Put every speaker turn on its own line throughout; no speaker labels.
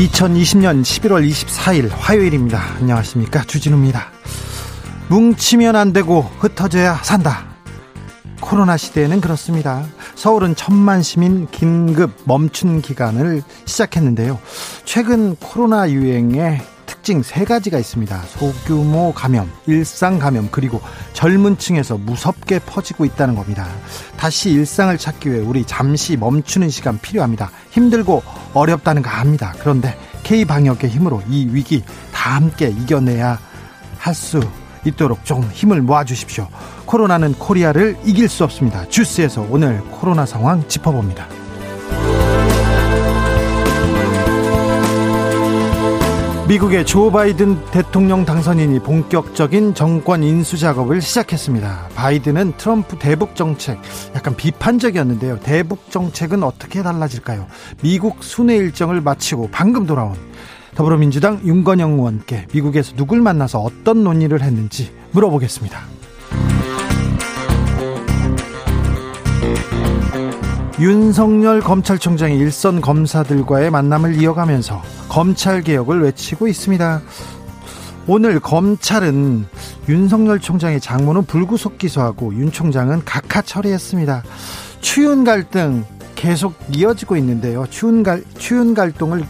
2020년 11월 24일 화요일입니다. 안녕하십니까. 주진우입니다. 뭉치면 안 되고 흩어져야 산다. 코로나 시대에는 그렇습니다. 서울은 천만 시민 긴급 멈춘 기간을 시작했는데요. 최근 코로나 유행에 특징 세 가지가 있습니다. 소규모 감염, 일상 감염, 그리고 젊은 층에서 무섭게 퍼지고 있다는 겁니다. 다시 일상을 찾기 위해 우리 잠시 멈추는 시간 필요합니다. 힘들고 어렵다는 거 압니다. 그런데 K방역의 힘으로 이 위기 다 함께 이겨내야 할 수 있도록 좀 힘을 모아 주십시오. 코로나는 코리아를 이길 수 없습니다. 주스에서 오늘 코로나 상황 짚어봅니다. 미국의 조 바이든 대통령 당선인이 본격적인 정권 인수 작업을 시작했습니다. 바이든은 트럼프 대북 정책 약간 비판적이었는데요. 대북 정책은 어떻게 달라질까요? 미국 순회 일정을 마치고 방금 돌아온 더불어민주당 윤건영 의원께 미국에서 누굴 만나서 어떤 논의를 했는지 물어보겠습니다. 윤석열 검찰총장이 일선 검사들과의 만남을 이어가면서 검찰 개혁을 외치고 있습니다. 오늘 검찰은 윤석열 총장의 장모는 불구속 기소하고 윤 총장은 각하 처리했습니다. 추윤 갈등 계속 이어지고 있는데요. 추윤 갈 추윤 갈등을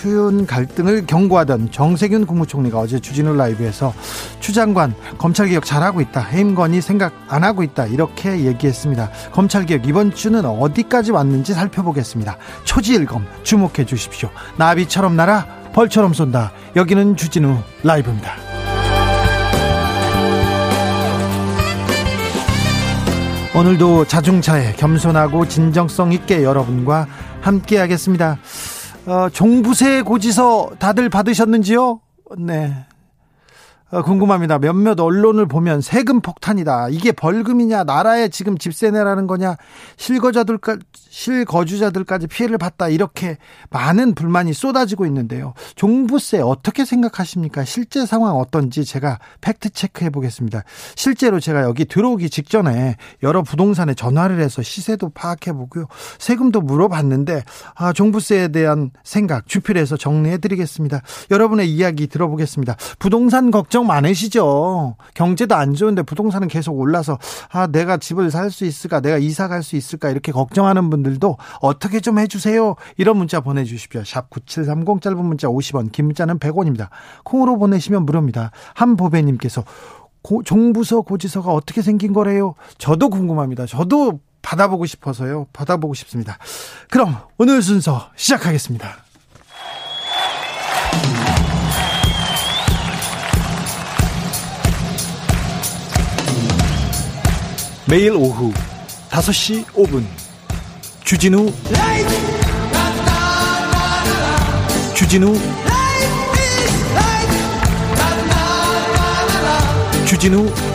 추윤 갈등을 경고하던 정세균 국무총리가 어제 주진우 라이브에서 추 장관 검찰개혁 잘하고 있다 해임 건의 생각 안 하고 있다 이렇게 얘기했습니다. 검찰개혁 이번 주는 어디까지 왔는지 살펴보겠습니다. 초지일검 주목해 주십시오. 나비처럼 날아 벌처럼 쏜다. 여기는 주진우 라이브입니다. 오늘도 자중차에 겸손하고 진정성 있게 여러분과 함께 하겠습니다 어, 종부세 고지서 다들 받으셨는지요? 네. 어, 궁금합니다. 몇몇 언론을 보면 세금 폭탄이다. 이게 벌금이냐, 나라에 지금 집세 내라는 거냐, 실거주자들까지, 실거주자들까지 피해를 봤다. 이렇게 많은 불만이 쏟아지고 있는데요. 종부세 어떻게 생각하십니까? 실제 상황 어떤지 제가 팩트 체크해 보겠습니다. 실제로 제가 여기 들어오기 직전에 여러 부동산에 전화를 해서 시세도 파악해 보고요. 세금도 물어봤는데, 아, 종부세에 대한 생각 주필해서 정리해 드리겠습니다. 여러분의 이야기 들어보겠습니다. 부동산 걱정 걱정 많으시죠. 경제도 안 좋은데 부동산은 계속 올라서 아 내가 집을 살 수 있을까, 내가 이사 갈 수 있을까 이렇게 걱정하는 분들도 어떻게 좀 해주세요. 이런 문자 보내주십시오. 샵 #9730 짧은 문자 50원, 긴 문자는 100원입니다. 콩으로 보내시면 무료입니다. 한보배님께서 고, 종부서 고지서가 어떻게 생긴 거래요? 저도 궁금합니다. 저도 받아보고 싶어서요. 받아보고 싶습니다. 그럼 오늘 순서 시작하겠습니다. 매일 오후 5시 5분. 주진우. 주진우. 주진우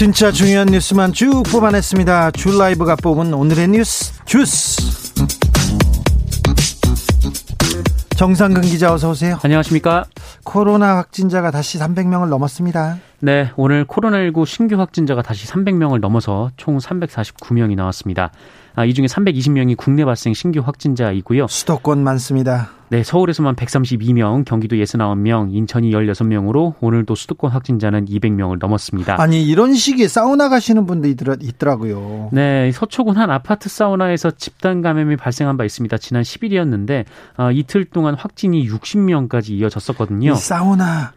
진짜 중요한 뉴스만 쭉 뽑아냈습니다. 줄 라이브가 뽑은 오늘의 뉴스 주스. 정상근 기자 어서 오세요.
안녕하십니까?
코로나 확진자가 다시 300명을 넘었습니다.
네, 오늘 코로나19 신규 확진자가 다시 300명을 넘어서 총 349명이 나왔습니다. 아, 이 중에 320명이 국내 발생 신규 확진자이고요.
수도권 많습니다.
네, 서울에서만 132명, 경기도 69명, 인천이 16명으로 오늘도 수도권 확진자는 200명을 넘었습니다.
아니, 이런 시기에 사우나 가시는 분들 있더라고요.
네, 서초군 한 아파트 사우나에서 집단 감염이 발생한 바 있습니다. 지난 10일이었는데 어, 이틀 동안 확진이 60명까지 이어졌었거든요.
사우나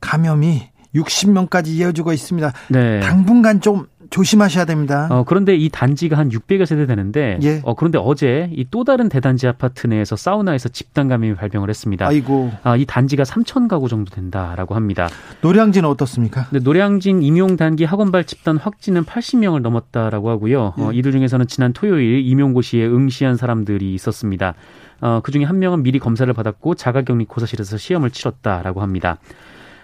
감염이 60명까지 이어지고 있습니다. 네. 당분간 좀 조심하셔야 됩니다.
어, 그런데 이 단지가 한 600여 세대 되는데, 예. 어, 그런데 어제 이 또 다른 대단지 아파트 내에서 사우나에서 집단 감염이 발병을 했습니다.
아이고.
아, 이 단지가 3천 가구 정도 된다라고 합니다.
노량진은 어떻습니까?
네, 노량진 임용 단기 학원발 집단 확진은 80명을 넘었다라고 하고요. 예. 어, 이들 중에서는 지난 토요일 임용고시에 응시한 사람들이 있었습니다. 어, 그 중에 한 명은 미리 검사를 받았고 자가격리 고사실에서 시험을 치렀다라고 합니다.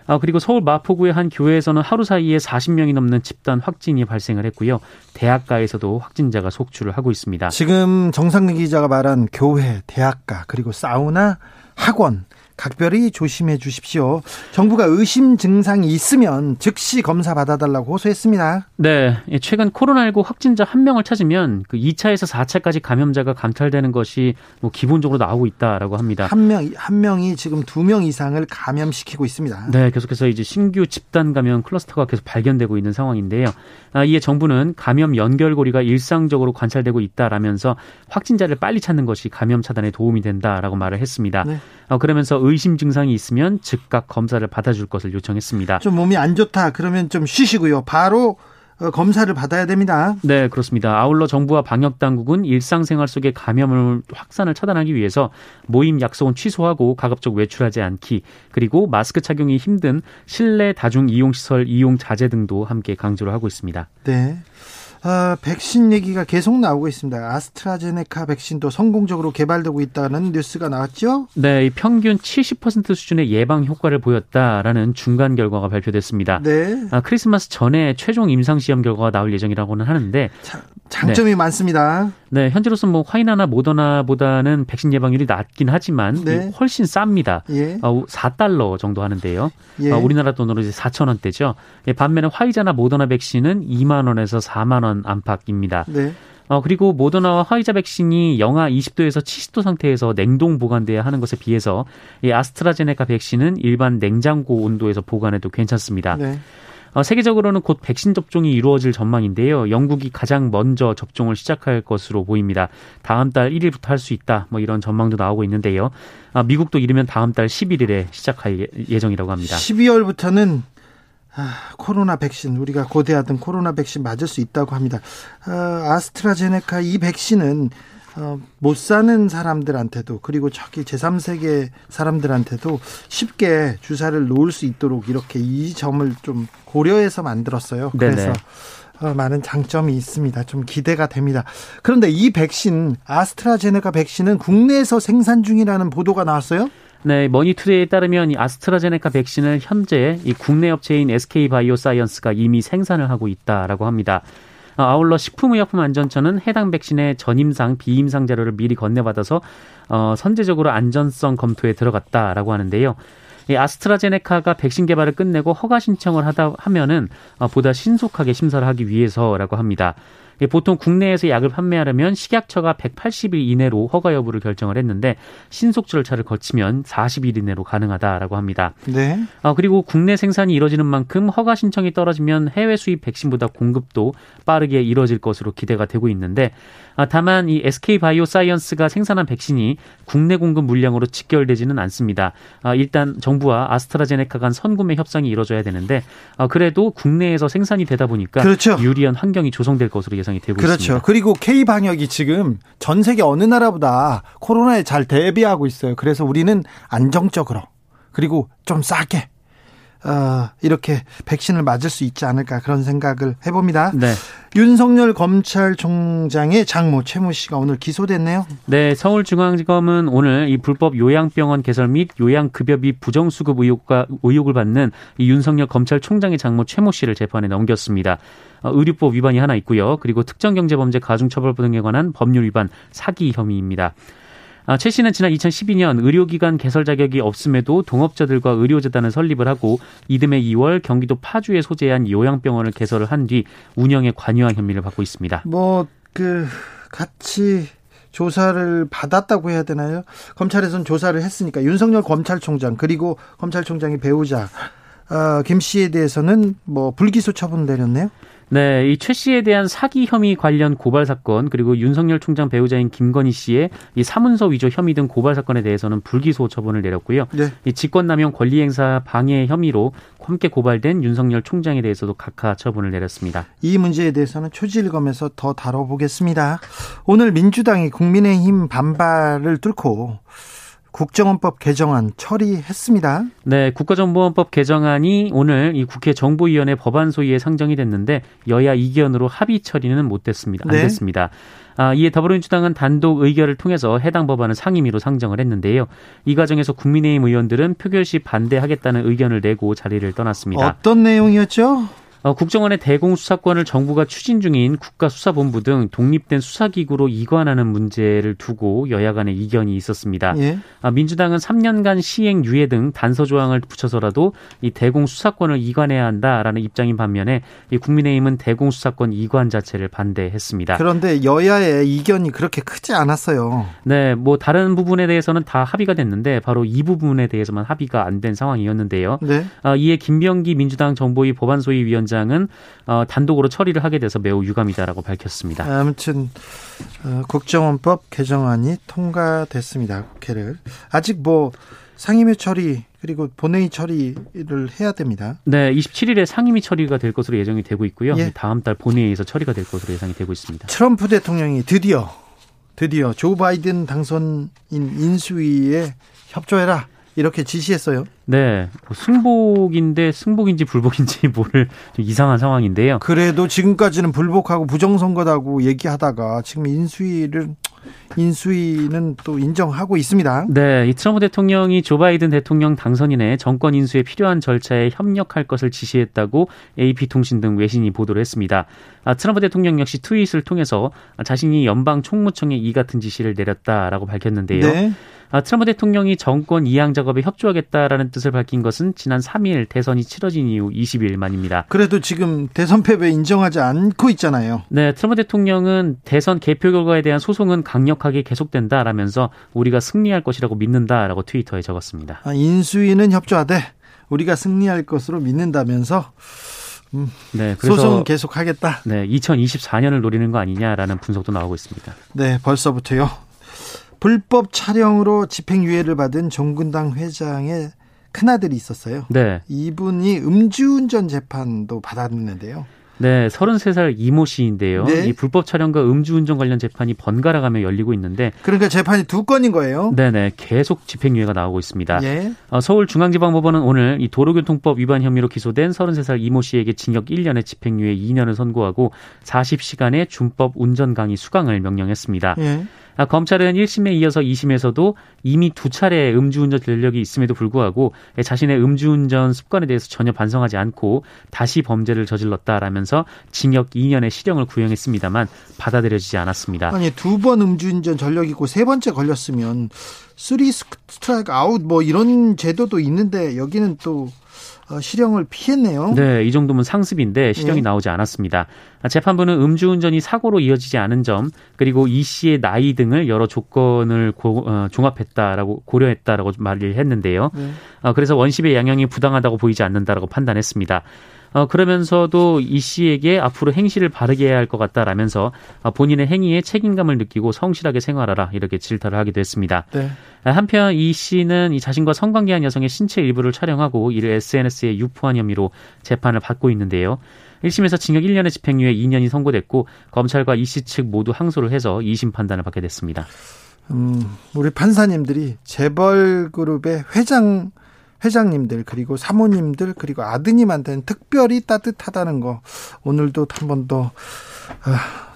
아, 그리고 서울 마포구의 한 교회에서는 하루 사이에 40명이 넘는 집단 확진이 발생을 했고요. 대학가에서도 확진자가 속출을 하고 있습니다.
지금 정상근 기자가 말한 교회, 대학가, 그리고 사우나, 학원 각별히 조심해 주십시오. 정부가 의심 증상이 있으면 즉시 검사 받아달라고 호소했습니다.
네. 예, 최근 코로나19 확진자 한 명을 찾으면 그 2차에서 4차까지 감염자가 감찰되는 것이 뭐 기본적으로 나오고 있다라고 합니다.
한 명, 한 명이 지금 두 명 이상을 감염시키고 있습니다.
네. 계속해서 이제 신규 집단 감염 클러스터가 계속 발견되고 있는 상황인데요. 아, 이에 정부는 감염 연결고리가 일상적으로 관찰되고 있다라면서 확진자를 빨리 찾는 것이 감염 차단에 도움이 된다라고 말을 했습니다. 네. 어, 그러면서 의심 증상이 있으면 즉각 검사를 받아줄 것을 요청했습니다.
좀 몸이 안 좋다 그러면 좀 쉬시고요. 바로 어, 검사를 받아야 됩니다.
네, 그렇습니다. 아울러 정부와 방역 당국은 일상생활 속의 감염을 확산을 차단하기 위해서 모임 약속은 취소하고 가급적 외출하지 않기, 그리고 마스크 착용이 힘든 실내 다중 이용 시설 이용 자제 등도 함께 강조를 하고 있습니다.
네. 아, 백신 얘기가 계속 나오고 있습니다. 아스트라제네카 백신도 성공적으로 개발되고 있다는 뉴스가 나왔죠?
네, 평균 70% 수준의 예방 효과를 보였다라는 중간 결과가 발표됐습니다. 네. 아, 크리스마스 전에 최종 임상 시험 결과가 나올 예정이라고는 하는데
자, 장점이 네. 많습니다.
네, 현재로서는 뭐 화이나나 모더나보다는 백신 예방률이 낮긴 하지만 네. 훨씬 쌉니다. 예. 어, 4달러 정도 하는데요. 예. 어, 우리나라 돈으로 이제 4천 원대죠. 예, 반면에 화이자나 모더나 백신은 2만 원에서 4만 원 안팎입니다. 네. 어, 그리고 모더나와 화이자 백신이 영하 20도에서 70도 상태에서 냉동 보관돼야 하는 것에 비해서 이 아스트라제네카 백신은 일반 냉장고 온도에서 보관해도 괜찮습니다. 네. 어, 세계적으로는 곧 백신 접종이 이루어질 전망인데요. 영국이 가장 먼저 접종을 시작할 것으로 보입니다. 다음 달 1일부터 할 수 있다. 뭐 이런 전망도 나오고 있는데요. 아, 미국도 이르면 다음 달 11일에 시작할 예, 예정이라고 합니다.
12월부터는 아, 코로나 백신 우리가 고대하던 코로나 백신 맞을 수 있다고 합니다. 아, 스트라제네카 이 백신은 어, 못 사는 사람들한테도 그리고 저기 제3세계 사람들한테도 쉽게 주사를 놓을 수 있도록 이렇게 이 점을 좀 고려해서 만들었어요. 그래서 어, 많은 장점이 있습니다. 좀 기대가 됩니다. 그런데 이 백신 아스트라제네카 백신은 국내에서 생산 중이라는 보도가 나왔어요?
네, 머니투데이에 따르면 이 아스트라제네카 백신을 현재 이 국내 업체인 SK 바이오사이언스가 이미 생산을 하고 있다라고 합니다. 어, 아울러 식품의약품안전처는 해당 백신의 전임상, 비임상 자료를 미리 건네받아서 어, 선제적으로 안전성 검토에 들어갔다라고 하는데요. 이 아스트라제네카가 백신 개발을 끝내고 허가 신청을 하다 하면은 어, 보다 신속하게 심사를 하기 위해서라고 합니다. 보통 국내에서 약을 판매하려면 식약처가 180일 이내로 허가 여부를 결정을 했는데 신속 절차를 거치면 40일 이내로 가능하다라고 합니다. 네. 아, 그리고 국내 생산이 이뤄지는 만큼 허가 신청이 떨어지면 해외 수입 백신보다 공급도 빠르게 이뤄질 것으로 기대가 되고 있는데 아, 다만 이 SK 바이오사이언스가 생산한 백신이 국내 공급 물량으로 직결되지는 않습니다. 아, 일단 정부와 아스트라제네카 간 선구매 협상이 이루어져야 되는데 아, 그래도 국내에서 생산이 되다 보니까 그렇죠. 유리한 환경이 조성될 것으로 예상이 되고
그렇죠.
있습니다.
그렇죠. 그리고 K 방역이 지금 전 세계 어느 나라보다 코로나에 잘 대비하고 있어요. 그래서 우리는 안정적으로 그리고 좀 싸게 어, 이렇게 백신을 맞을 수 있지 않을까 그런 생각을 해봅니다. 네. 윤석열 검찰총장의 장모 최모 씨가 오늘 기소됐네요.
네, 서울중앙지검은 오늘 이 불법 요양병원 개설 및 요양급여비 부정수급 의혹과 의혹을 받는 이 윤석열 검찰총장의 장모 최모 씨를 재판에 넘겼습니다. 어, 의료법 위반이 하나 있고요. 그리고 특정경제범죄 가중처벌부 등에 관한 법률 위반 사기 혐의입니다. 아, 최 씨는 지난 2012년 의료기관 개설 자격이 없음에도 동업자들과 의료재단을 설립을 하고 이듬해 2월 경기도 파주에 소재한 요양병원을 개설을 한 뒤 운영에 관여한 혐의를 받고 있습니다.
뭐 그 같이 조사를 받았다고 해야 되나요? 검찰에서는 조사를 했으니까 윤석열 검찰총장 그리고 검찰총장의 배우자 어, 김 씨에 대해서는 뭐 불기소 처분 내렸네요.
네, 이 최 씨에 대한 사기 혐의 관련 고발 사건 그리고 윤석열 총장 배우자인 김건희 씨의 이 사문서 위조 혐의 등 고발 사건에 대해서는 불기소 처분을 내렸고요. 네. 이 직권남용 권리행사 방해 혐의로 함께 고발된 윤석열 총장에 대해서도 각하 처분을 내렸습니다.
이 문제에 대해서는 초지일검에서 더 다뤄보겠습니다. 오늘 민주당이 국민의힘 반발을 뚫고 국정원법 개정안 처리했습니다.
네, 국가정보원법 개정안이 오늘 이 국회 정보위원회 법안 소위에 상정이 됐는데 여야 이견으로 합의 처리는 못 됐습니다. 안 네. 됐습니다. 아, 이에 더불어민주당은 단독 의결을 통해서 해당 법안을 상임위로 상정을 했는데요. 이 과정에서 국민의힘 의원들은 표결 시 반대하겠다는 의견을 내고 자리를 떠났습니다.
어떤 내용이었죠?
어, 국정원의 대공수사권을 정부가 추진 중인 국가수사본부 등 독립된 수사기구로 이관하는 문제를 두고 여야 간의 이견이 있었습니다. 예. 아, 민주당은 3년간 시행 유예 등 단서 조항을 붙여서라도 이 대공수사권을 이관해야 한다라는 입장인 반면에 이 국민의힘은 대공수사권 이관 자체를 반대했습니다.
그런데 여야의 이견이 그렇게 크지 않았어요.
네, 뭐 다른 부분에 대해서는 다 합의가 됐는데 바로 이 부분에 대해서만 합의가 안 된 상황이었는데요. 네. 아, 이에 김병기 민주당 정보위 법안소위 위원장 위원장은 어, 단독으로 처리를 하게 돼서 매우 유감이다라고 밝혔습니다.
아무튼 어, 국정원법 개정안이 통과됐습니다. 국회를 아직 뭐 상임위 처리 그리고 본회의 처리를 해야 됩니다.
네, 27일에 상임위 처리가 될 것으로 예정이 되고 있고요. 예. 다음 달 본회의에서 처리가 될 것으로 예상이 되고 있습니다.
트럼프 대통령이 드디어 드디어 조 바이든 당선인 인수위에 협조해라 이렇게 지시했어요.
네. 뭐 승복인데 승복인지 불복인지 모를 좀 이상한 상황인데요.
그래도 지금까지는 불복하고 부정선거다고 얘기하다가 지금 인수위를 인수위는 또 인정하고 있습니다.
네, 이 트럼프 대통령이 조 바이든 대통령 당선인의 정권 인수에 필요한 절차에 협력할 것을 지시했다고 AP통신 등 외신이 보도를 했습니다. 아, 트럼프 대통령 역시 트윗을 통해서 자신이 연방 총무청에 이 같은 지시를 내렸다라고 밝혔는데요. 네. 아, 트럼프 대통령이 정권 이양 작업에 협조하겠다라는 뜻을 밝힌 것은 지난 3일 대선이 치러진 이후 20일 만입니다.
그래도 지금 대선 패배 인정하지 않고 있잖아요.
네, 트럼프 대통령은 대선 개표 결과에 대한 소송은 강력하게 계속된다라면서 우리가 승리할 것이라고 믿는다라고 트위터에 적었습니다.
아, 인수위는 협조하되 우리가 승리할 것으로 믿는다면서 음, 네, 소송 계속하겠다.
네, 2024년을 노리는 거 아니냐라는 분석도 나오고 있습니다.
네, 벌써부터요. 불법 촬영으로 집행유예를 받은 정군당 회장의 큰아들이 있었어요. 네. 이분이 음주운전 재판도 받았는데요.
네, 33살 이모 씨인데요. 네. 이 불법 촬영과 음주운전 관련 재판이 번갈아 가며 열리고 있는데
그러니까 재판이 두 건인 거예요.
네, 네. 계속 집행유예가 나오고 있습니다. 예. 어, 서울중앙지방법원은 오늘 이 도로교통법 위반 혐의로 기소된 33살 이모 씨에게 징역 1년의 집행유예 2년을 선고하고 40시간의 준법 운전 강의 수강을 명령했습니다. 예. 아, 검찰은 1심에 이어서 2심에서도 이미 두 차례 음주운전 전력이 있음에도 불구하고 자신의 음주운전 습관에 대해서 전혀 반성하지 않고 다시 범죄를 저질렀다라면서 징역 2년의 실형을 구형했습니다만 받아들여지지 않았습니다.
아니 두 번 음주운전 전력 있고 세 번째 걸렸으면 three strike out 뭐 이런 제도도 있는데 여기는 또 어, 실형을 피했네요.
네, 이 정도면 상습인데 실형이 네. 나오지 않았습니다. 재판부는 음주운전이 사고로 이어지지 않은 점 그리고 이 씨의 나이 등을 여러 조건을 고, 어, 종합했다라고 고려했다라고 말을 했는데요. 네. 어, 그래서 원심의 양형이 부당하다고 보이지 않는다라고 판단했습니다. 어, 그러면서도 이 씨에게 앞으로 행실을 바르게 해야 할 것 같다라면서 어, 본인의 행위에 책임감을 느끼고 성실하게 생활하라 이렇게 질타를 하기도 했습니다. 네. 한편 이 씨는 이 자신과 성관계한 여성의 신체 일부를 촬영하고 이를 SNS에 유포한 혐의로 재판을 받고 있는데요. 1심에서 징역 1년의 집행유예 2년이 선고됐고 검찰과 이 씨 측 모두 항소를 해서 2심 판단을 받게 됐습니다.
음, 우리 판사님들이 재벌 그룹의 회장 회장님들 그리고 사모님들 그리고 아드님한테는 특별히 따뜻하다는 거 오늘도 한 번 더 아,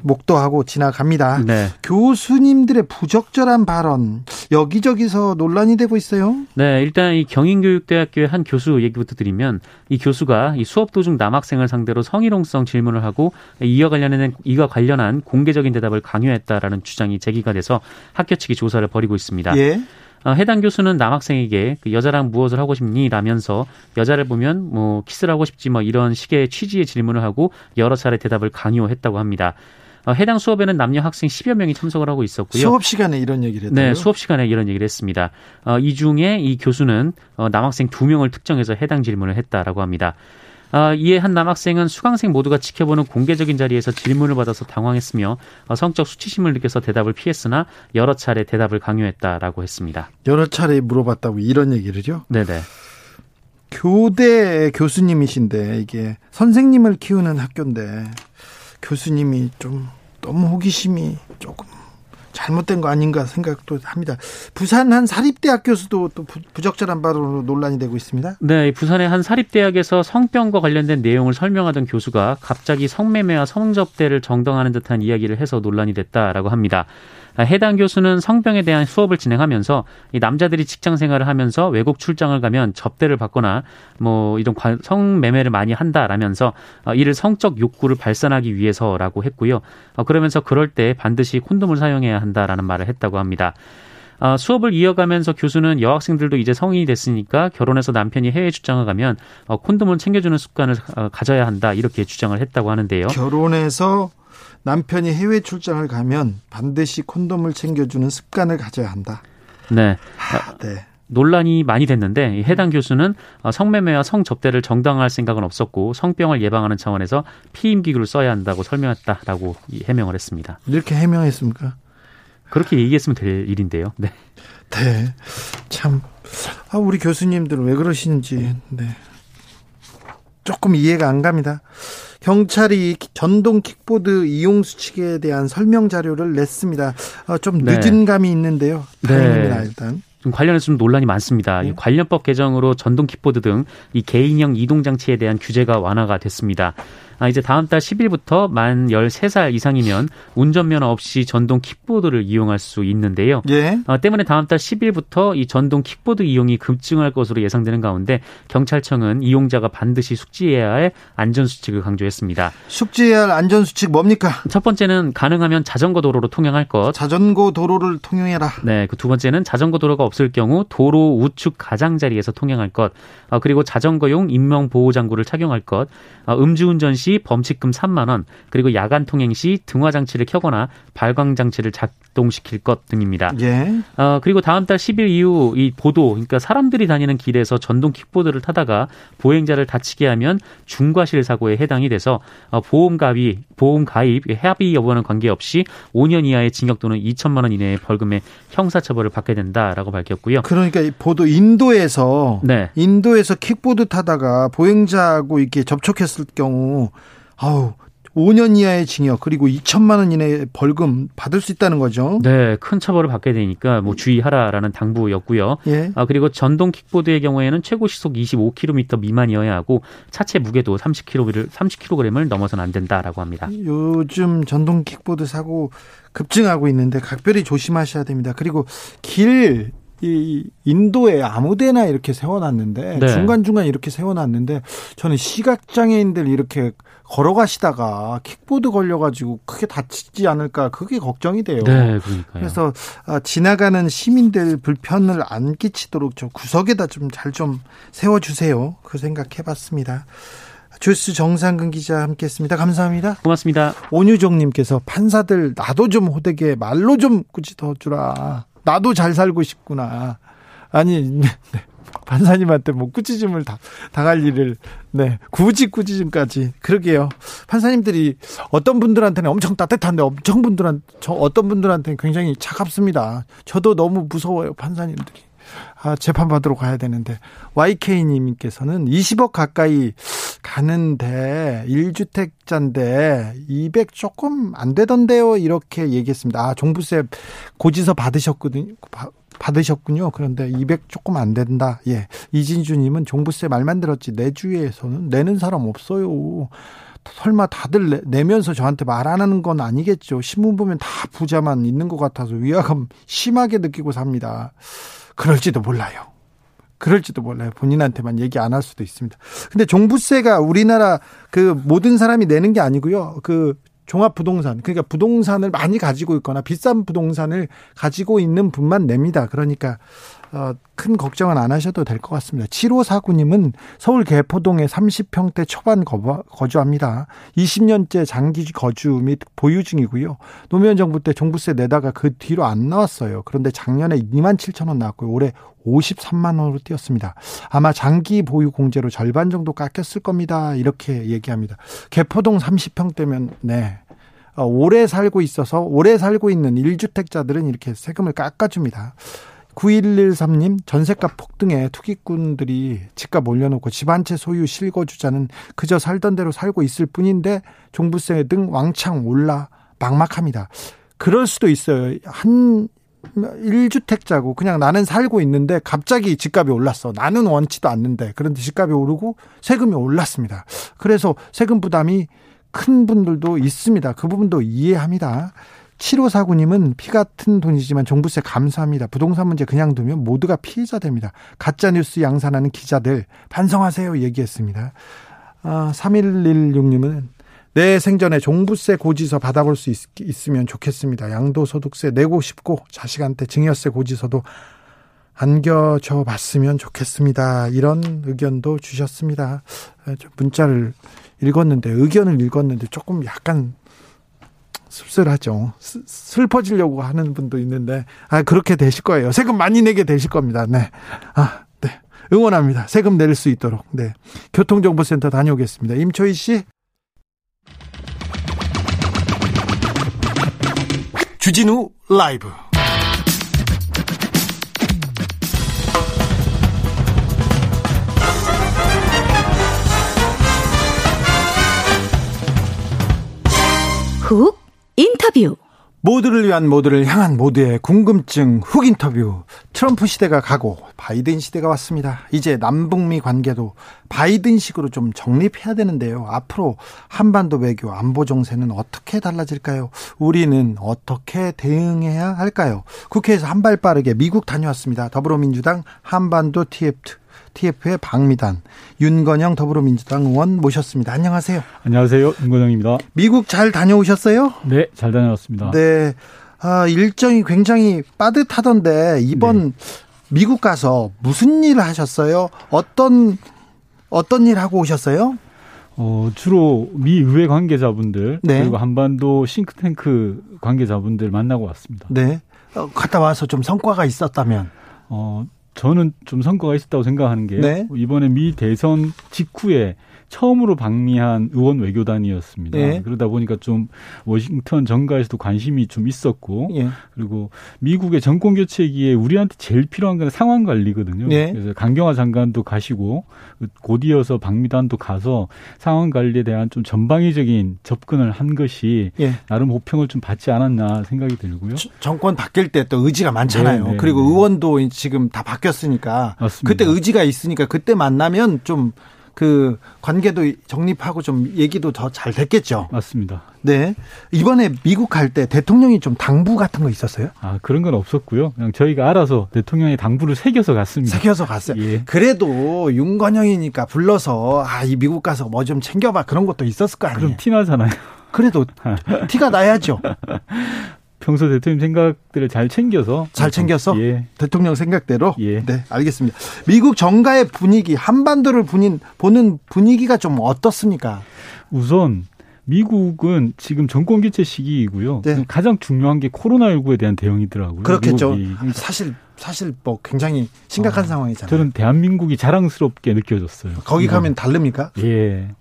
목도하고 지나갑니다. 네. 교수님들의 부적절한 발언 여기저기서 논란이 되고 있어요.
네, 일단 이 경인교육대학교의 한 교수 얘기부터 드리면 이 교수가 이 수업 도중 남학생을 상대로 성희롱성 질문을 하고 이와 관련한 이와 관련한 공개적인 대답을 강요했다라는 주장이 제기가 돼서 학교 측이 조사를 벌이고 있습니다. 예. 어, 해당 교수는 남학생에게 그 여자랑 무엇을 하고 싶니? 라면서 여자를 보면 뭐 키스를 하고 싶지 뭐 이런 식의 취지의 질문을 하고 여러 차례 대답을 강요했다고 합니다. 어, 해당 수업에는 남녀 학생 10여 명이 참석을 하고 있었고요.
수업 시간에 이런 얘기를 했다고요?
네, 수업 시간에 이런 얘기를 했습니다. 어, 이 중에 이 교수는 어, 남학생 2명을 특정해서 해당 질문을 했다라고 합니다. 아, 이에 한 남학생은 수강생 모두가 지켜보는 공개적인 자리에서 질문을 받아서 당황했으며 어, 성적 수치심을 느껴서 대답을 피했으나 여러 차례 대답을 강요했다라고 했습니다.
여러 차례 물어봤다고 이런 얘기를요?
네네.
교대 교수님이신데 이게 선생님을 키우는 학교인데 교수님이 좀 너무 호기심이 조금 잘못된 거 아닌가 생각도 합니다. 부산 한 사립대학 교수도 또 부적절한 바로 논란이 되고 있습니다.
네, 부산의 한 사립대학에서 성병과 관련된 내용을 설명하던 교수가 갑자기 성매매와 성접대를 정당하는 듯한 이야기를 해서 논란이 됐다라고 합니다. 해당 교수는 성병에 대한 수업을 진행하면서 이 남자들이 직장 생활을 하면서 외국 출장을 가면 접대를 받거나 뭐 이런 성매매를 많이 한다라면서 어, 이를 성적 욕구를 발산하기 위해서라고 했고요. 어, 그러면서 그럴 때 반드시 콘돔을 사용해야 한다라는 말을 했다고 합니다. 어, 수업을 이어가면서 교수는 여학생들도 이제 성인이 됐으니까 결혼해서 남편이 해외 출장을 가면 콘돔을 챙겨주는 습관을 가져야 한다 이렇게 주장을 했다고 하는데요.
결혼해서 남편이 해외 출장을 가면 반드시 콘돔을 챙겨주는 습관을 가져야 한다.
네. 하, 네. 논란이 많이 됐는데 해당 교수는 어, 성매매와 성접대를 정당화할 생각은 없었고 성병을 예방하는 차원에서 피임기구를 써야 한다고 설명했다라고 해명을 했습니다.
이렇게 해명했습니까?
그렇게 얘기했으면 될 일인데요. 네.
네. 참, 아, 우리 교수님들은 왜 그러시는지, 네. 조금 이해가 안 갑니다. 경찰이 전동 킥보드 이용 수칙에 대한 설명 자료를 냈습니다. 어, 좀 네. 늦은 네. 감이 있는데요. 다행입니다, 네. 일단.
좀 관련해서 좀 논란이 많습니다. 네. 관련법 개정으로 전동 킥보드 등 이 개인형 이동 장치에 대한 규제가 완화가 됐습니다. 아, 이제 다음 달 10일부터 만 13살 이상이면 운전면허 없이 전동 킥보드를 이용할 수 있는데요. 예. 어, 때문에 다음 달 10일부터 이 전동 킥보드 이용이 급증할 것으로 예상되는 가운데 경찰청은 이용자가 반드시 숙지해야 할 안전 수칙을 강조했습니다.
숙지해야 할 안전 수칙 뭡니까?
첫 번째는 가능하면 자전거 도로로 통행할 것.
자전거 도로를 통행해라.
네. 그 두 번째는 자전거 도로가 없을 경우 도로 우측 가장자리에서 통행할 것. 어, 그리고 자전거용 인명 보호 장구를 착용할 것. 어, 음주운전 시시 범칙금 3만 원, 그리고 야간 통행 시 등화 장치를 켜거나 발광 장치를 작동시킬 것 등입니다. 예. 어, 그리고 다음 달 10일 이후 이 보도, 그러니까 사람들이 다니는 길에서 전동 킥보드를 타다가 보행자를 다치게 하면 중과실 사고에 해당이 돼서 어, 보험 가입, 보험 가입, 합의 여부와는 관계없이 5년 이하의 징역 또는 2천만 원 이내의 벌금의 형사 처벌을 받게 된다라고 밝혔고요.
그러니까 보도 인도에서 네. 인도에서 킥보드 타다가 보행자하고 이렇게 접촉했을 경우 아우 5년 이하의 징역 그리고 2천만 원 이내의 벌금 받을 수 있다는 거죠.
네, 큰 처벌을 받게 되니까 뭐 주의하라라는 당부였고요. 예. 아, 그리고 전동 킥보드의 경우에는 최고 시속 25km 미만이어야 하고 차체 무게도 30kg를 30kg을 넘어서는 안 된다라고 합니다.
요즘 전동 킥보드 사고 급증하고 있는데 각별히 조심하셔야 됩니다. 그리고 길 이 인도에 아무데나 이렇게 세워놨는데 네. 중간 중간 이렇게 세워놨는데 저는 시각 장애인들 이렇게 걸어가시다가 킥보드 걸려가지고 크게 다치지 않을까 그게 걱정이 돼요.
네, 그러니까요.
그래서 아, 지나가는 시민들 불편을 안 끼치도록 좀 구석에다 좀 잘좀 좀 세워주세요. 그 생각해봤습니다. 주스 정상근 기자 함께했습니다. 감사합니다.
고맙습니다.
오유정님께서 판사들 나도 좀 호되게 말로 좀 꾸짖어 주라. 나도 잘 살고 싶구나. 아니 네. 판사님한테 뭐 꾸짖음을 다, 당할 일을 네 굳이 꾸짖음까지. 그러게요. 판사님들이 어떤 분들한테는 엄청 따뜻한데 엄청 분들한 저 어떤 분들한테는 굉장히 차갑습니다. 저도 너무 무서워요 판사님들이. 아 재판 받으러 가야 되는데. YK님께서는 20억 가까이 가는데 1주택자인데 200 조금 안 되던데요 이렇게 얘기했습니다 아 종부세 고지서 받으셨거든요 받으셨군요. 그런데 200 조금 안 된다. 예. 이진주 님은 종부세 말만 들었지 내 주위에서는 내는 사람 없어요. 설마 다들 내, 면서 저한테 말 안 하는 건 아니겠죠. 신문 보면 다 부자만 있는 것 같아서 위화감 심하게 느끼고 삽니다. 그럴지도 몰라요. 그럴지도 몰라요. 본인한테만 얘기 안 할 수도 있습니다. 근데 종부세가 우리나라 그 모든 사람이 내는 게 아니고요. 그 종합 부동산 그러니까 부동산을 많이 가지고 있거나 비싼 부동산을 가지고 있는 분만 냅니다. 그러니까 어, 큰 걱정은 안 하셔도 될 것 같습니다. 7549님은 서울 개포동에 30평대 초반 거주합니다. 20년째 장기 거주 및 보유 중이고요. 노무현 정부 때 종부세 내다가 그 뒤로 안 나왔어요. 그런데 작년에 2만 7천 원 나왔고요. 올해 53만 원으로 뛰었습니다. 아마 장기 보유 공제로 절반 정도 깎였을 겁니다. 이렇게 얘기합니다. 개포동 30평대면 네. 어, 오래 살고 있어서 오래 살고 있는 1주택자들은 이렇게 세금을 깎아줍니다. 9113님 전세값 폭등에 투기꾼들이 집값 올려놓고 집 한 채 소유 실거주자는 그저 살던 대로 살고 있을 뿐인데 종부세 등 왕창 올라 막막합니다. 그럴 수도 있어요. 한 1주택자고 그냥 나는 살고 있는데 갑자기 집값이 올랐어. 나는 원치도 않는데 그런데 집값이 오르고 세금이 올랐습니다. 그래서 세금 부담이 큰 분들도 있습니다. 그 부분도 이해합니다. 7549님은 피 같은 돈이지만 종부세 감사합니다. 부동산 문제 그냥 두면 모두가 피해자 됩니다. 가짜뉴스 양산하는 기자들 반성하세요 얘기했습니다. 아, 3116님은 내 생전에 종부세 고지서 받아볼 수 있, 으면 좋겠습니다. 양도소득세 내고 싶고 자식한테 증여세 고지서도 안겨줘 봤으면 좋겠습니다. 이런 의견도 주셨습니다. 아, 문자를 읽었는데 의견을 읽었는데 조금 약간 씁쓸하죠. 슬퍼지려고 하는 분도 있는데 아 그렇게 되실 거예요. 세금 많이 내게 되실 겁니다. 네. 아, 네. 응원합니다. 세금 낼 수 있도록. 네. 교통정보센터 다녀오겠습니다. 임초희 씨. 주진우 라이브
훅 인터뷰
모두를 위한 모두를 향한 모두의 궁금증 훅 인터뷰 트럼프 시대가 가고 바이든 시대가 왔습니다. 이제 남북미 관계도 바이든식으로 좀 정립해야 되는데요. 앞으로 한반도 외교 안보 정세는 어떻게 달라질까요? 우리는 어떻게 대응해야 할까요? 국회에서 한 발 빠르게 미국 다녀왔습니다. 더불어민주당 한반도 TF TF의 박미단, 윤건영 더불어민주당 의원 모셨습니다. 안녕하세요.
안녕하세요. 윤건영입니다.
미국 잘 다녀오셨어요?
네, 잘 다녀왔습니다.
네. 아, 일정이 굉장히 빠듯하던데 이번 네. 미국 가서 무슨 일을 하셨어요? 어떤 어떤 일 하고 오셨어요?
어, 주로 미 의회 관계자분들 네. 그리고 한반도 싱크탱크 관계자분들 만나고 왔습니다.
네. 어, 갔다 와서 좀 성과가 있었다면
어, 저는 좀 성과가 있었다고 생각하는 게 네. 이번에 미 대선 직후에 처음으로 방미한 의원 외교단이었습니다. 네. 그러다 보니까 좀 워싱턴 정가에서도 관심이 좀 있었고 네. 그리고 미국의 정권 교체기에 우리한테 제일 필요한 건 상황 관리거든요. 네. 그래서 강경화 장관도 가시고 곧 이어서 방미단도 가서 상황 관리에 대한 좀 전방위적인 접근을 한 것이 예. 나름 호평을 좀 받지 않았나 생각이 들고요.
정권 바뀔 때 또 의지가 많잖아요. 네, 네, 그리고 의원도 지금 다 바뀌었으니까 맞습니다. 그때 의지가 있으니까 그때 만나면 좀 그 관계도 정립하고 좀 얘기도 더 잘 됐겠죠.
맞습니다.
네. 이번에 미국 갈 때 대통령이 좀 당부 같은 거 있었어요?
아, 그런 건 없었고요. 그냥 저희가 알아서 대통령의 당부를 새겨서 갔습니다.
새겨서 갔어요. 예. 그래도 윤건영이니까 불러서 아, 이 미국 가서 뭐 좀 챙겨 봐. 그런 것도 있었을 거 아니에요?
그럼 티 나잖아요.
그래도 티가 나야죠.
평소 대통령 생각들을 잘 챙겨서
잘 챙겨서 예. 대통령 생각대로 예. 네 알겠습니다. 미국 정가의 분위기 한반도를 분인, 보는 분위기가 좀 어떻습니까?
우선 미국은 지금 정권 교체 시기이고요. 네. 가장 중요한 게 코로나 19에 대한 대응이더라고요.
그렇겠죠. 미국이. 사실 사실 뭐 굉장히 심각한 아, 상황이잖아요.
저는 대한민국이 자랑스럽게 느껴졌어요.
거기 가면 다릅니까?
예.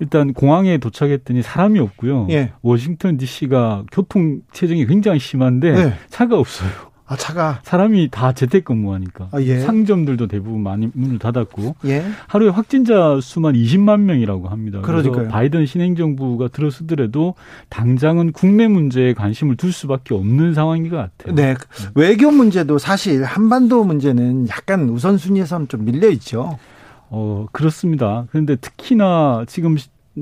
일단 공항에 도착했더니 사람이 없고요. 예. 워싱턴 D.C.가 교통 체증이 굉장히 심한데 예. 차가 없어요.
아 차가
사람이 다 재택근무하니까 아, 예. 상점들도 대부분 많이 문을 닫았고 예. 하루에 확진자 수만 20만 명이라고 합니다. 그러니까요. 그래서 바이든 신행정부가 들어서더라도 당장은 국내 문제에 관심을 둘 수밖에 없는 상황인 것 같아요.
네, 외교 문제도 사실 한반도 문제는 약간 우선순위에서는 좀 밀려 있죠.
어, 그렇습니다. 그런데 특히나 지금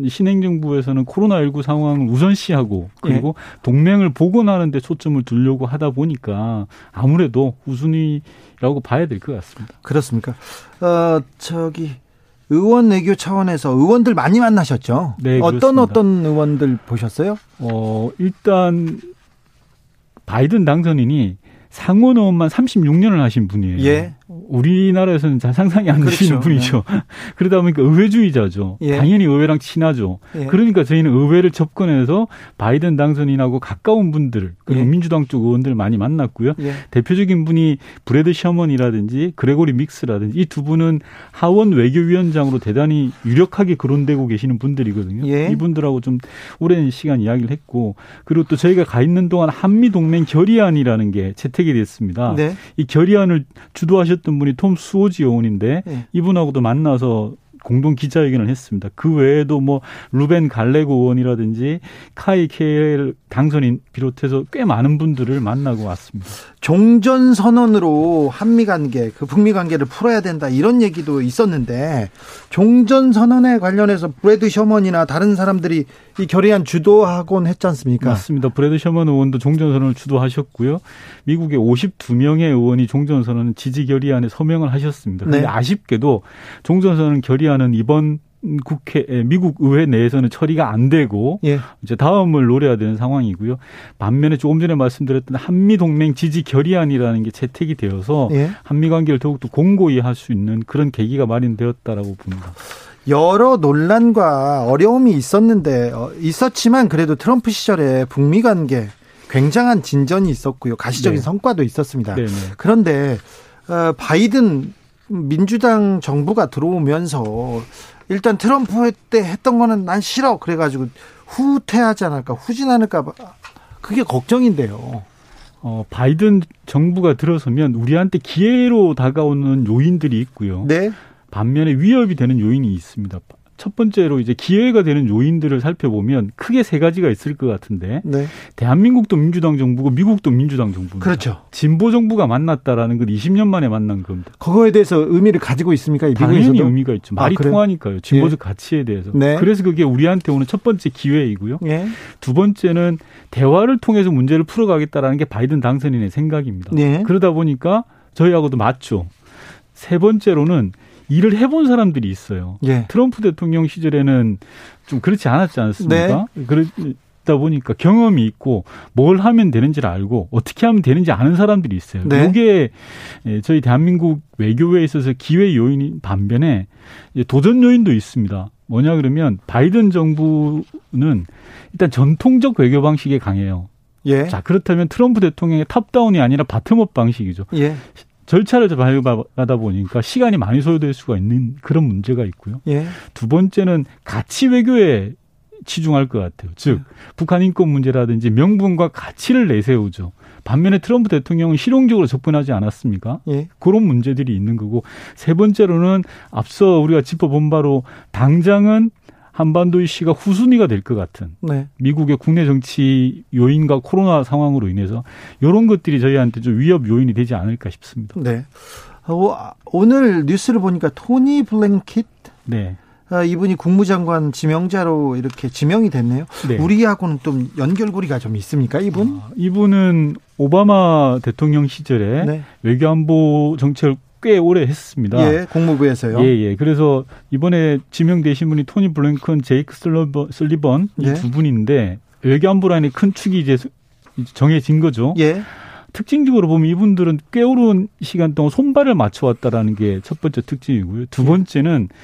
신행정부에서는 코로나19 상황을 우선시하고 그리고 예. 동맹을 복원하는 데 초점을 두려고 하다 보니까 아무래도 우선이라고 봐야 될 것 같습니다.
그렇습니까? 어, 저기 의원 외교 차원에서 의원들 많이 만나셨죠? 네, 어떤 그렇습니다. 어떤 의원들 보셨어요?
어, 일단 바이든 당선인이 상원 의원만 36년을 하신 분이에요. 예. 우리나라에서는 잘 상상이 안 그렇죠. 되시는 분이죠. 네. 그러다 보니까 의회주의자죠. 예. 당연히 의회랑 친하죠. 예. 그러니까 저희는 의회를 접근해서 바이든 당선인하고 가까운 분들, 그리고 예. 민주당 쪽 의원들 많이 만났고요. 예. 대표적인 분이 브래드 셔먼이라든지 그레고리 믹스라든지 이 두 분은 하원 외교위원장으로 대단히 유력하게 거론되고 계시는 분들이거든요. 예. 이분들하고 좀 오랜 시간 이야기를 했고 그리고 또 저희가 가 있는 동안 한미 동맹 결의안이라는 게 채택이 됐습니다. 네. 이 결의안을 주도하 셨던 분이 톰 수오지 의원인데 네. 이분하고도 만나서 공동 기자회견을 했습니다. 그 외에도 뭐 루벤 갈레고 의원이라든지 카이 케일 당선인 비롯해서 꽤 많은 분들을 만나고 왔습니다.
종전 선언으로 한미 관계, 그 북미 관계를 풀어야 된다 이런 얘기도 있었는데 종전 선언에 관련해서 브래드 셔먼이나 다른 사람들이 이 결의안 주도하곤 했지 않습니까?
맞습니다. 브래드 셔먼 의원도 종전 선언을 주도하셨고요. 미국의 52명의 의원이 종전 선언 지지 결의안에 서명을 하셨습니다. 그런데 네. 아쉽게도 종전 선언 결의안 은 이번 국회 미국 의회 내에서는 처리가 안 되고 예. 이제 다음을 노려야 되는 상황이고요. 반면에 조금 전에 말씀드렸던 한미 동맹 지지 결의안이라는 게 채택이 되어서 예. 한미 관계를 더욱더 공고히 할 수 있는 그런 계기가 마련되었다라고 봅니다.
여러 논란과 어려움이 있었는데 어, 있었지만 그래도 트럼프 시절에 북미 관계 굉장한 진전이 있었고요. 가시적인 네. 성과도 있었습니다. 네네. 그런데 어, 바이든 민주당 정부가 들어오면서 일단 트럼프 때 했던 거는 난 싫어. 그래가지고 후퇴하지 않을까, 후진하니까 그게 걱정인데요.
어, 바이든 정부가 들어서면 우리한테 기회로 다가오는 요인들이 있고요. 네. 반면에 위협이 되는 요인이 있습니다. 첫 번째로 이제 기회가 되는 요인들을 살펴보면 크게 세 가지가 있을 것 같은데 네. 대한민국도 민주당 정부고 미국도 민주당 정부입니다.
그렇죠.
진보 정부가 만났다라는 건 20년 만에 만난 겁니다.
그거에 대해서 의미를 가지고 있습니까?
당연히 의미가 있죠. 아, 말이 아, 통하니까요. 진보적 예. 가치에 대해서. 네. 그래서 그게 우리한테 오는 첫 번째 기회이고요. 예. 두 번째는 대화를 통해서 문제를 풀어가겠다라는 게 바이든 당선인의 생각입니다. 예. 그러다 보니까 저희하고도 맞죠. 세 번째로는 일을 해본 사람들이 있어요. 예. 트럼프 대통령 시절에는 좀 그렇지 않았지 않습니까? 네. 그러다 보니까 경험이 있고 뭘 하면 되는지를 알고 어떻게 하면 되는지 아는 사람들이 있어요. 네. 이게 예, 저희 대한민국 외교에 있어서 기회 요인이 반면에 도전 요인도 있습니다. 뭐냐 그러면 바이든 정부는 일단 전통적 외교 방식에 강해요. 예. 자, 그렇다면 트럼프 대통령의 top-down이 아니라 bottom-up 방식이죠. 예. 절차를 밟아가다 보니까 시간이 많이 소요될 수가 있는 그런 문제가 있고요. 예. 두 번째는 가치 외교에 치중할 것 같아요. 즉, 예. 북한 인권 문제라든지 명분과 가치를 내세우죠. 반면에 트럼프 대통령은 실용적으로 접근하지 않았습니까? 예. 그런 문제들이 있는 거고 세 번째로는 앞서 우리가 짚어본 바로 당장은 한반도 이슈가 후순위가 될 것 같은 네. 미국의 국내 정치 요인과 코로나 상황으로 인해서 이런 것들이 저희한테 좀 위협 요인이 되지 않을까 싶습니다.
네. 어, 오늘 뉴스를 보니까 토니 블랭킷 네. 아, 이분이 국무장관 지명자로 이렇게 지명이 됐네요. 네. 우리하고는 좀 연결고리가 좀 있습니까, 이분? 아,
이분은 오바마 대통령 시절에 네. 외교안보 정책을 꽤 오래 했습니다.
예, 국무부에서요.
예, 예. 그래서 이번에 지명되신 분이 토니 블랭컨, 제이크 슬리번, 슬리번 예. 이두 분인데 외교안보 라인의 큰 축이 이제 정해진 거죠. 예. 특징적으로 보면 이분들은 꽤 오랜 시간 동안 손발을 맞춰왔다라는 게 첫 번째 특징이고요. 두 번째는 예.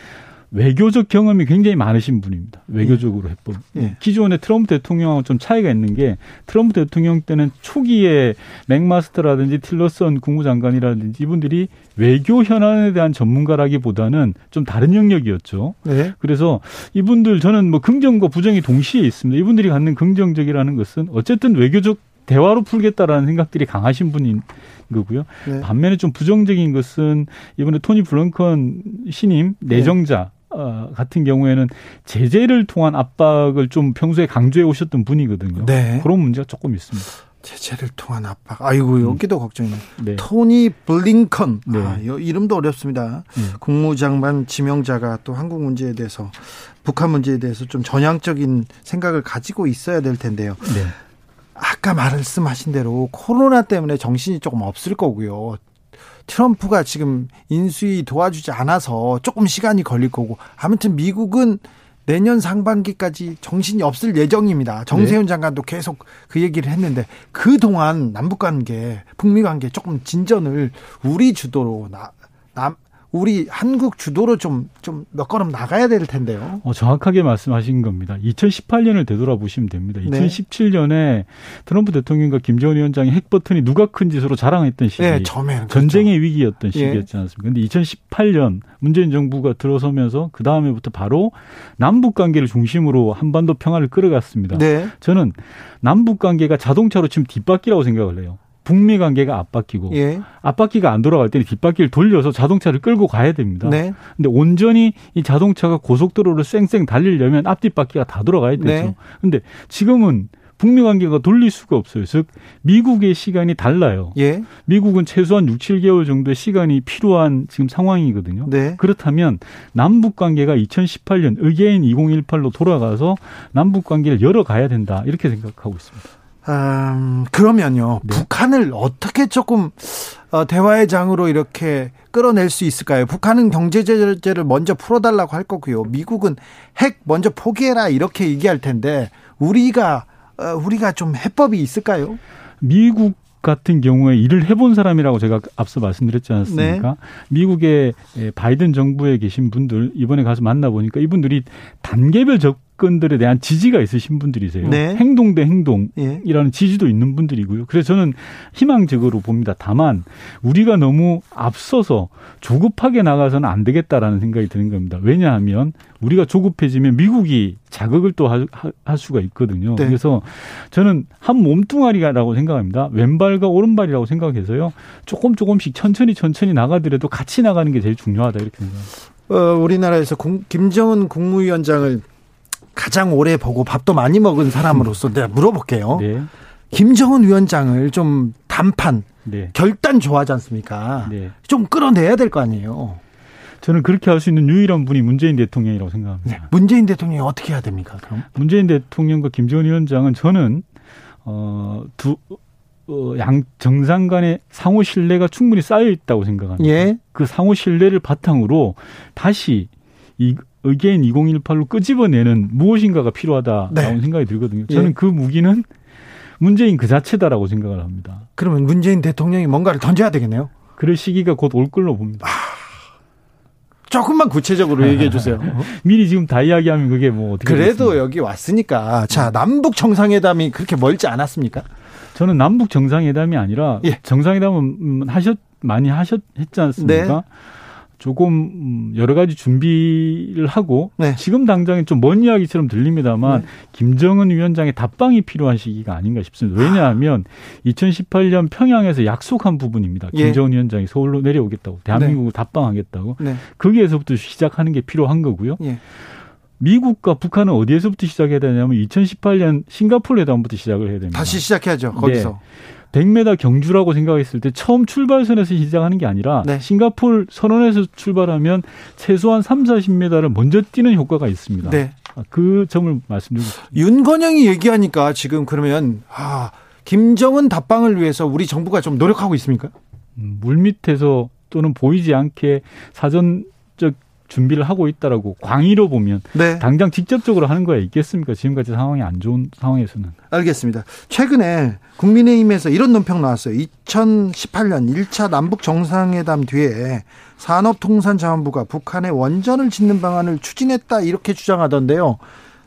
외교적 경험이 굉장히 많으신 분입니다. 외교적으로 예. 해보 예. 기존의 트럼프 대통령하고 좀 차이가 있는 게 트럼프 대통령 때는 초기에 맥마스터라든지 틸러슨 국무장관이라든지 이분들이 외교 현안에 대한 전문가라기보다는 좀 다른 영역이었죠. 네. 그래서 이분들 저는 뭐 긍정과 부정이 동시에 있습니다. 이분들이 갖는 긍정적이라는 것은 어쨌든 외교적 대화로 풀겠다라는 생각들이 강하신 분인 거고요. 네. 반면에 좀 부정적인 것은 이번에 토니 블렁컨 신임 내정자 어, 같은 경우에는 제재를 통한 압박을 좀 평소에 강조해 오셨던 분이거든요. 네. 그런 문제가 조금 있습니다.
제재를 통한 압박. 아이고 음. 여기도 음. 걱정이네. 네. 토니 블링컨. 네. 아, 이름도 어렵습니다. 음. 국무장관 지명자가 또 한국 문제에 대해서 북한 문제에 대해서 좀 전향적인 생각을 가지고 있어야 될 텐데요. 네. 아까 말씀하신 대로 코로나 때문에 정신이 조금 없을 거고요. 트럼프가 지금 인수위 도와주지 않아서 조금 시간이 걸릴 거고 아무튼 미국은 내년 상반기까지 정신이 없을 예정입니다. 정세훈 네. 장관도 계속 그 얘기를 했는데 그 동안 남북 관계, 북미 관계 조금 진전을 우리 주도로 나, 남, 우리 한국 주도로 좀 좀 몇 걸음 나가야 될 텐데요.
어, 정확하게 말씀하신 겁니다. 2018년을 되돌아보시면 됩니다. 2017년에 트럼프 대통령과 김정은 위원장이 핵 버튼이 누가 큰지 서로 자랑했던 시기. 네, 처음에 전쟁의 그렇죠. 위기였던 시기였지 않습니까? 근데 2018년 문재인 정부가 들어서면서 그 다음에부터 바로 남북 관계를 중심으로 한반도 평화를 끌어갔습니다. 네. 저는 남북 관계가 자동차로 지금 뒷바퀴라고 생각을 해요. 북미 관계가 앞바퀴고 예. 앞바퀴가 안 돌아갈 때는 뒷바퀴를 돌려서 자동차를 끌고 가야 됩니다. 네. 근데 온전히 이 자동차가 고속도로를 쌩쌩 달리려면 앞뒷바퀴가 다 돌아가야 되죠. 네. 근데 지금은 북미 관계가 돌릴 수가 없어요. 즉 미국의 시간이 달라요. 예. 미국은 최소한 6, 7개월 정도의 시간이 필요한 지금 상황이거든요. 네. 그렇다면 남북 관계가 2018년 의계인 2018로 돌아가서 남북 관계를 열어가야 된다. 이렇게 생각하고 있습니다.
음, 그러면요. 네. 북한을 어떻게 조금 어, 대화의 장으로 이렇게 끌어낼 수 있을까요? 북한은 경제 제재를 먼저 풀어달라고 할 거고요. 미국은 핵 먼저 포기해라 이렇게 얘기할 텐데 우리가 어, 우리가 좀 해법이 있을까요?
미국 같은 경우에 일을 해본 사람이라고 제가 앞서 말씀드렸지 않았습니까? 네. 미국의 바이든 정부에 계신 분들 이번에 가서 만나보니까 이분들이 단계별 적 사건들에 대한 지지가 있으신 분들이세요. 네. 행동 대 행동이라는 예. 지지도 있는 분들이고요. 그래서 저는 희망적으로 봅니다. 다만 우리가 너무 앞서서 조급하게 나가서는 안 되겠다라는 생각이 드는 겁니다. 왜냐하면 우리가 조급해지면 미국이 자극을 또 할 수가 있거든요. 네. 그래서 저는 한 몸뚱아리라고 생각합니다. 왼발과 오른발이라고 생각해서요. 조금 조금씩 천천히 천천히 나가더라도 같이 나가는 게 제일 중요하다 이렇게 생각합니다.
어, 우리나라에서 공, 김정은 국무위원장을 가장 오래 보고 밥도 많이 먹은 사람으로서 내가 물어볼게요. 네. 김정은 위원장을 좀 단판, 네. 결단 좋아하지 않습니까? 네. 좀 끌어내야 될 거 아니에요.
저는 그렇게 할 수 있는 유일한 분이 문재인 대통령이라고 생각합니다. 네.
문재인 대통령이 어떻게 해야 됩니까? 그럼
문재인 대통령과 김정은 위원장은 저는 어두 어, 양 정상 간의 상호 신뢰가 충분히 쌓여 있다고 생각합니다. 예. 그 상호 신뢰를 바탕으로 다시 이 의견 2018로 끄집어내는 무엇인가가 필요하다라고 네. 생각이 들거든요. 저는 예. 그 무기는 문재인 그 자체다라고 생각을 합니다.
그러면 문재인 대통령이 뭔가를 던져야 되겠네요.
그럴 시기가 곧 올 걸로 봅니다. 아,
조금만 구체적으로 얘기해 주세요.
미리 지금 다 이야기하면 그게 뭐 어떻게
그래도 됐습니까? 여기 왔으니까 자 남북 정상회담이 그렇게 멀지 않았습니까?
저는 남북 정상회담이 아니라 예. 정상회담은 하셨 많이 하셨 했지 않습니까? 네. 조금 음, 여러 가지 준비를 하고 네. 지금 당장에 좀먼 이야기처럼 들립니다만 네. 김정은 위원장의 답방이 필요한 시기가 아닌가 싶습니다. 왜냐하면 아. 2018년 평양에서 약속한 부분입니다. 예. 김정은 위원장이 서울로 내려오겠다고 대한민국을 네. 답방하겠다고 네. 거기에서부터 시작하는 게 필요한 거고요. 예. 미국과 북한은 어디에서부터 시작해야 되냐면 2018년 싱가포르 회담부터 시작을 해야 됩니다.
다시 시작해야죠. 거기서. 네.
100m 경주라고 생각했을 때 처음 출발선에서 시작하는 게 아니라 네. 싱가폴 선언에서 출발하면 최소한 3, 40m를 먼저 뛰는 효과가 있습니다. 네. 아, 그 점을 말씀드리고 싶습니다.
윤건영이 얘기하니까 지금 그러면 아, 김정은 답방을 위해서 우리 정부가 좀 노력하고 있습니까?
음, 물 밑에서 또는 보이지 않게 사전적 준비를 하고 있다라고 광의로 보면 네. 당장 직접적으로 하는 거야 있겠습니까? 지금까지 상황이 안 좋은 상황에서는.
알겠습니다. 최근에 국민의힘에서 이런 논평 나왔어요. 2018년 1차 남북 정상회담 뒤에 산업통상자원부가 북한에 원전을 짓는 방안을 추진했다 이렇게 주장하던데요.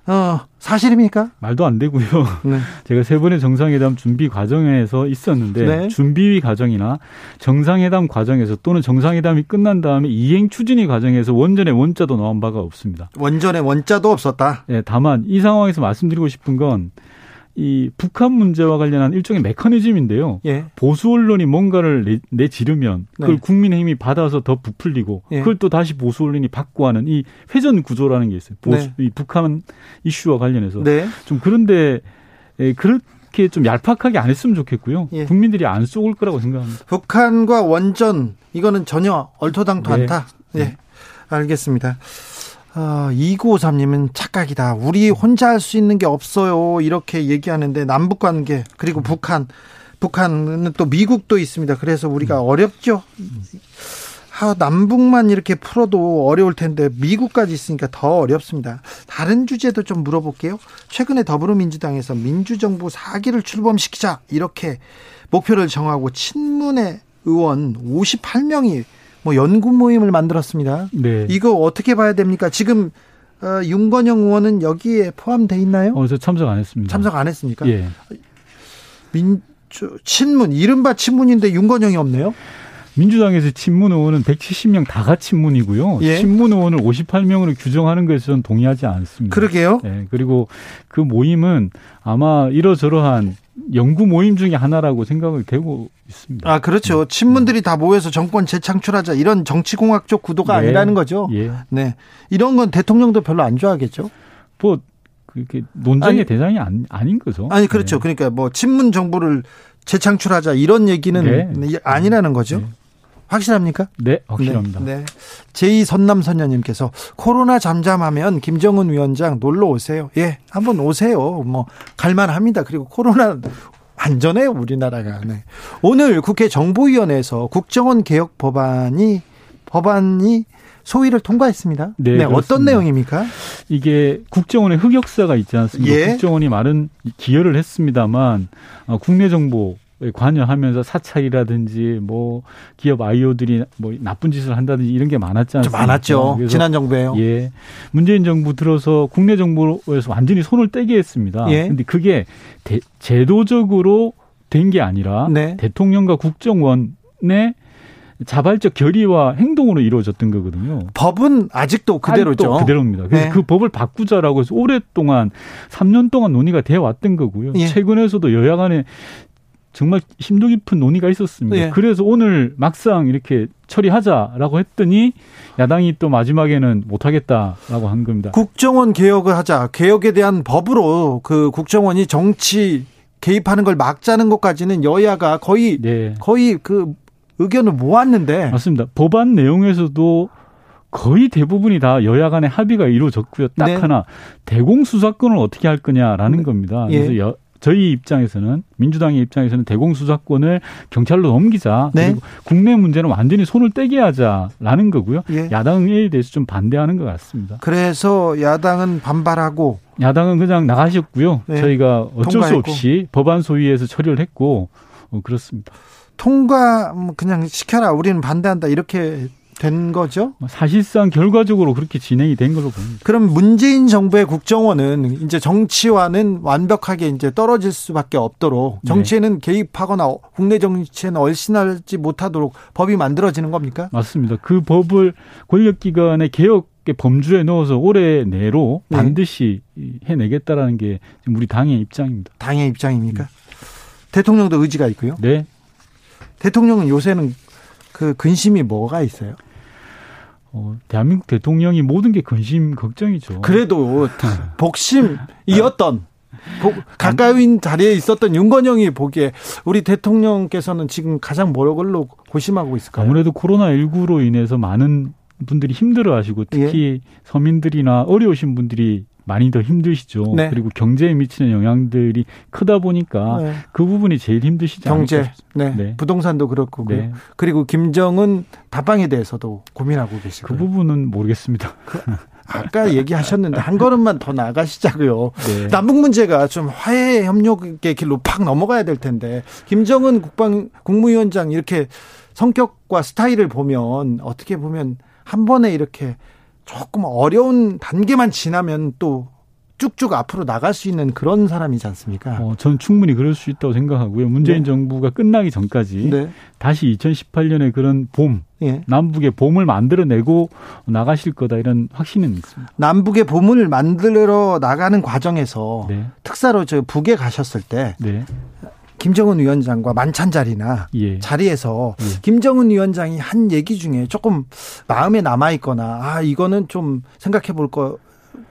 어, 사실입니까?
말도 안 되고요. 네. 제가 세 번의 정상회담 준비 과정에서 있었는데 네. 준비 과정이나 정상회담 과정에서 또는 정상회담이 끝난 다음에 이행 추진의 과정에서 원전의 원자도 나온 바가 없습니다.
원전의 원자도 없었다.
네, 다만 이 상황에서 말씀드리고 싶은 건 이 북한 문제와 관련한 일종의 메커니즘인데요. 예. 보수 언론이 뭔가를 내, 내지르면 그걸 네. 국민의힘이 받아서 더 부풀리고 예. 그걸 또 다시 보수 언론이 받고 하는 이 회전 구조라는 게 있어요. 보수, 네. 이 북한 이슈와 관련해서 네. 좀 그런데 에, 그렇게 좀 얄팍하게 안 했으면 좋겠고요. 예. 국민들이 안 쏘을 거라고 생각합니다.
북한과 원전 이거는 전혀 얼토당토 네. 않다. 예. 네. 알겠습니다. 어, 2953님은 착각이다. 우리 혼자 할 수 있는 게 없어요. 이렇게 얘기하는데 남북 관계 그리고 북한 북한은 또 미국도 있습니다. 그래서 우리가 어렵죠. 아, 남북만 이렇게 풀어도 어려울 텐데 미국까지 있으니까 더 어렵습니다. 다른 주제도 좀 물어볼게요. 최근에 더불어민주당에서 민주정부 4기를 출범시키자 이렇게 목표를 정하고 친문의 의원 58명이 뭐 연구 모임을 만들었습니다. 네. 이거 어떻게 봐야 됩니까? 지금 어, 윤건영 의원은 여기에 포함돼 있나요?
어, 저 참석 안 했습니다.
참석 안 했습니까? 예. 민주 친문 이른바 친문인데 윤건영이 없네요.
민주당에서 친문 의원은 170명 다가 친문이고요. 예. 친문 의원을 58명으로 규정하는 것에 저는 동의하지 않습니다.
그러게요.
네, 그리고 그 모임은 아마 이러저러한 연구 모임 중에 하나라고 생각을 되고 있습니다.
아, 그렇죠. 친문들이 다 모여서 정권 재창출하자 이런 정치공학적 구도가 네. 아니라는 거죠. 예. 네. 이런 건 대통령도 별로 안 좋아하겠죠.
뭐 그게 논쟁의 아니, 대상이 아니, 아닌 거죠.
아니 그렇죠. 네. 그러니까 뭐 친문 정부를 재창출하자 이런 얘기는 네. 아니라는 거죠. 네. 확실합니까?
네, 확실합니다.
네. 네. 제2 선남선녀님께서 코로나 잠잠하면 김정은 위원장 놀러 오세요. 예, 한번 오세요. 뭐 갈만합니다. 그리고 코로나 안전해요 우리나라가. 네. 오늘 국회 정보위원회에서 국정원 개혁 법안이 법안이 소위를 통과했습니다. 네, 네 어떤 내용입니까?
이게 국정원의 흑역사가 있지 않습니까? 예. 국정원이 많은 기여를 했습니다만 어, 국내 정보 관여하면서 사찰이라든지 뭐 기업 아이오들이 뭐 나쁜 짓을 한다든지 이런 게 많았지 않습니까?
많았죠. 지난 정부에요.
예. 문재인 정부 들어서 국내 정부에서 완전히 손을 떼게 했습니다. 예. 근데 그게 대, 제도적으로 된 게 아니라 네. 대통령과 국정원의 자발적 결의와 행동으로 이루어졌던 거거든요.
법은 아직도 그대로죠. 아직도
그대로입니다. 그래서 네. 그 법을 바꾸자라고 해서 오랫동안 3년 동안 논의가 되어 왔던 거고요. 예. 최근에서도 여야 간에 정말 심도 깊은 논의가 있었습니다. 예. 그래서 오늘 막상 이렇게 처리하자라고 했더니 야당이 또 마지막에는 못하겠다라고 한 겁니다.
국정원 개혁을 하자. 개혁에 대한 법으로 그 국정원이 정치 개입하는 걸 막자는 것까지는 여야가 거의 네. 거의 그 의견을 모았는데
맞습니다. 법안 내용에서도 거의 대부분이 다 여야 간의 합의가 이루어졌고요. 딱 네. 하나 대공 수사권을 어떻게 할 거냐라는 네. 겁니다. 예. 그래서 여, 저희 입장에서는 민주당의 입장에서는 대공수사권을 경찰로 넘기자. 네. 그리고 국내 문제는 완전히 손을 떼게 하자라는 거고요. 예. 야당에 대해서 좀 반대하는 것 같습니다.
그래서 야당은 반발하고
야당은 그냥 나가셨고요. 네. 저희가 어쩔 통과했고. 수 없이 법안 소위에서 처리를 했고 어, 그렇습니다.
통과 뭐 그냥 시켜라. 우리는 반대한다. 이렇게 된 거죠?
뭐 사실상 결과적으로 그렇게 진행이 된 걸로 보입니다.
그럼 문재인 정부의 국정원은 이제 정치와는 완벽하게 이제 떨어질 수밖에 없도록 네. 정치에는 네. 개입하거나 국내 정치에는 얼씬하지 못하도록 법이 만들어지는 겁니까?
맞습니다. 그 법을 권력기관의 개혁의 범주에 넣어서 올해 내로 네. 반드시 해내겠다라는 게 우리 당의 입장입니다.
당의 입장입니까? 네. 대통령도 의지가 있고요.
네.
대통령은 요새는 그 근심이 뭐가 있어요?
어, 대한민국 대통령이 모든 게 근심 걱정이죠.
그래도 복심이었던 가까운 자리에 있었던 윤건영이 보기에 우리 대통령께서는 지금 가장 뭐걸로 고심하고 있을까요?
아무래도 코로나 19로 인해서 많은 분들이 힘들어하시고 특히 예. 서민들이나 어려우신 분들이 많이 더 힘드시죠. 네. 그리고 경제에 미치는 영향들이 크다 보니까 네. 그 부분이 제일 힘드시지
경제, 네. 네. 부동산도 그렇고 네. 그리고 김정은 답방에 대해서도 고민하고 계시고
그 부분은 모르겠습니다. 그,
아까 얘기하셨는데 한 걸음만 더 나가시자고요. 네. 남북 문제가 좀 화해 협력의 길로 팍 넘어가야 될 텐데 김정은 국방 국무위원장 이렇게 성격과 스타일을 보면 어떻게 보면 한 번에 이렇게 조금 어려운 단계만 지나면 또 쭉쭉 앞으로 나갈 수 있는 그런 사람이지 않습니까?
어, 전 충분히 그럴 수 있다고 생각하고요. 문재인 네. 정부가 끝나기 전까지 네. 다시 2018년에 그런 봄, 네. 남북의 봄을 만들어내고 나가실 거다 이런 확신은 있습니다.
남북의 봄을 만들어 나가는 과정에서 네. 특사로 저 북에 가셨을 때 네. 김정은 위원장과 만찬 자리나 예. 자리에서 예. 김정은 위원장이 한 얘기 중에 조금 마음에 남아 있거나 아 이거는 좀 생각해 볼 거,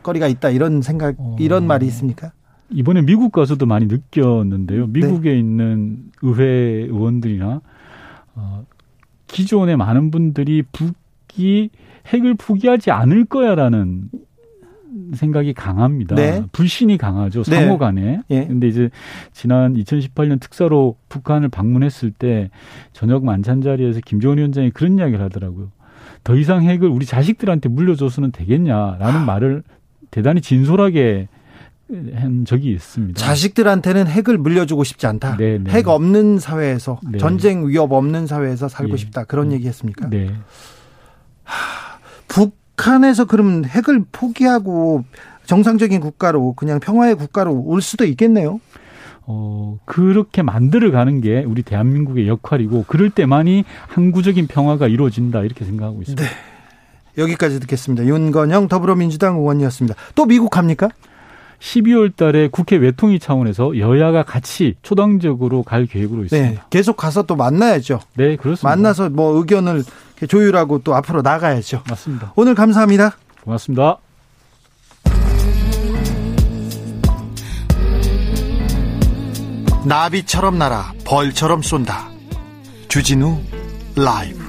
거리가 있다 이런 생각 어. 이런 말이 있습니까?
이번에 미국 가서도 많이 느꼈는데요. 네. 미국에 네. 있는 의회 의원들이나 어, 기존의 많은 분들이 북이 핵을 포기하지 않을 거야라는 생각이 강합니다. 네. 불신이 강하죠. 네. 상호 간에. 네. 근데 이제 지난 2018년 특사로 북한을 방문했을 때 저녁 만찬 자리에서 김정은 위원장이 그런 이야기를 하더라고요. 더 이상 핵을 우리 자식들한테 물려줘서는 되겠냐라는 아. 말을 대단히 진솔하게 한 적이 있습니다.
자식들한테는 핵을 물려주고 싶지 않다. 네네. 네. 핵 없는 사회에서 네. 전쟁 위협 없는 사회에서 살고 네. 싶다. 그런 음. 얘기했습니까? 네. 하, 북 한에서 그럼 핵을 포기하고 정상적인 국가로 그냥 평화의 국가로 올 수도 있겠네요.
어, 그렇게 만들어 가는 게 우리 대한민국의 역할이고 그럴 때만이 항구적인 평화가 이루어진다 이렇게 생각하고 있습니다. 네.
여기까지 듣겠습니다. 윤건영 더불어민주당 의원이었습니다. 또 미국 갑니까?
12월 달에 국회 외통위 차원에서 여야가 같이 초당적으로 갈 계획으로 있습니다. 네,
계속 가서 또 만나야죠.
네, 그렇습니다.
만나서 뭐 의견을 조율하고 또 앞으로 나가야죠.
맞습니다.
오늘 감사합니다.
고맙습니다.
나비처럼 날아 벌처럼 쏜다. 주진우 라이브.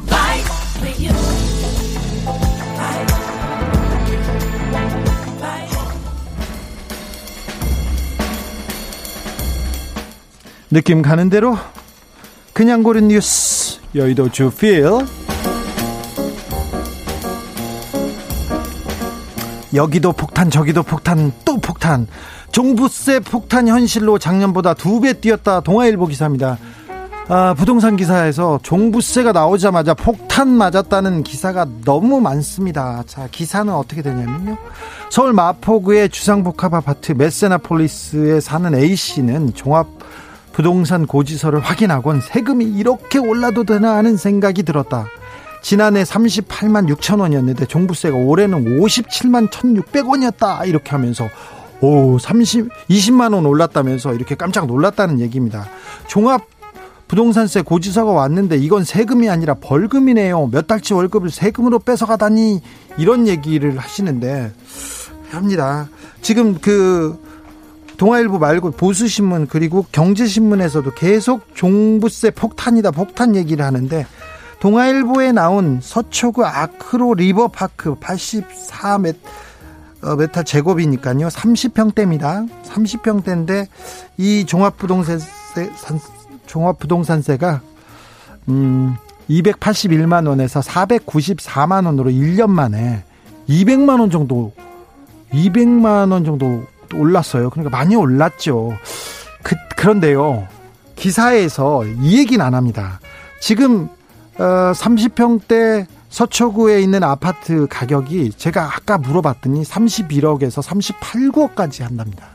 느낌 가는 대로 그냥 고른 뉴스. 여의도 주필 여기도 폭탄 저기도 폭탄 또 폭탄. 종부세 폭탄 현실로 작년보다 두 배 뛰었다. 동아일보 기사입니다. 아, 부동산 기사에서 종부세가 나오자마자 폭탄 맞았다는 기사가 너무 많습니다. 자, 기사는 어떻게 되냐면요. 서울 마포구의 주상복합 아파트 메세나폴리스에 사는 A씨는 종합 부동산 고지서를 확인하곤 세금이 이렇게 올라도 되나 하는 생각이 들었다. 지난해 38만 6천 원이었는데 종부세가 올해는 57만 1,600원이었다. 이렇게 하면서 오, 30, 20만 원 올랐다면서 이렇게 깜짝 놀랐다는 얘기입니다. 종합 부동산세 고지서가 왔는데 이건 세금이 아니라 벌금이네요. 몇 달치 월급을 세금으로 뺏어가다니 이런 얘기를 하시는데 합니다. 지금 그 동아일보 말고 보수신문 그리고 경제신문에서도 계속 종부세 폭탄이다 폭탄 얘기를 하는데 동아일보에 나온 서초구 아크로 리버파크 84메 어, 메타 제곱이니까요. 30평대입니다. 30평대인데 이 종합부동산세 종합부동산세가 음 281만 원에서 494만 원으로 1년 만에 200만 원 정도 200만 원 정도 올랐어요. 그러니까 많이 올랐죠. 그, 그런데요. 기사에서 이 얘기는 안 합니다. 지금 어, 30평대 서초구에 있는 아파트 가격이 제가 아까 물어봤더니 31억에서 38억까지 한답니다.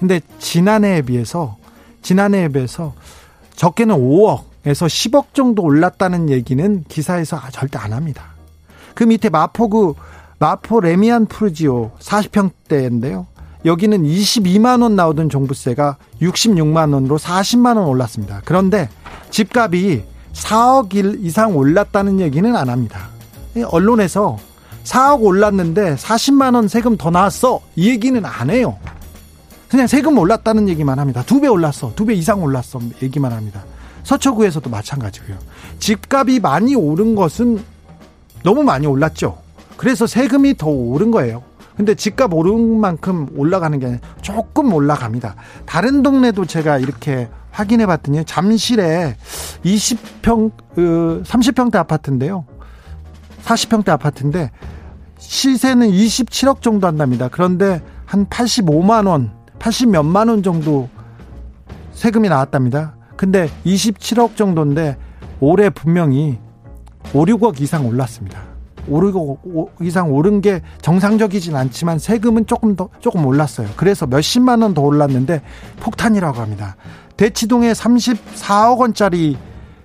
근데 지난해에 비해서 지난해에 비해서 적게는 5억에서 10억 정도 올랐다는 얘기는 기사에서 절대 안 합니다. 그 밑에 마포구 마포 레미안 푸르지오 40평대인데요. 여기는 22만 원 나오던 종부세가 66만 원으로 40만 원 올랐습니다. 그런데 집값이 4억 일 이상 올랐다는 얘기는 안 합니다. 언론에서 4억 올랐는데 40만 원 세금 더 나왔어. 이 얘기는 안 해요. 그냥 세금 올랐다는 얘기만 합니다. 두 배 올랐어. 두 배 이상 올랐어. 얘기만 합니다. 서초구에서도 마찬가지고요. 집값이 많이 오른 것은 너무 많이 올랐죠. 그래서 세금이 더 오른 거예요. 근데 집값 오른 만큼 올라가는 게 아니라 조금 올라갑니다. 다른 동네도 제가 이렇게 확인해 봤더니 잠실에 20평, 30평대 그 아파트인데요. 40평대 아파트인데 시세는 27억 정도 한답니다. 그런데 한 85만 원, 80 몇만 원 정도 세금이 나왔답니다. 근데 27억 정도인데 올해 분명히 5, 6억 이상 올랐습니다. 오르고 이상 오른 게 정상적이진 않지만 세금은 조금 더 조금 올랐어요. 그래서 몇십만 원 더 올랐는데 폭탄이라고 합니다. 대치동에 34억 원짜리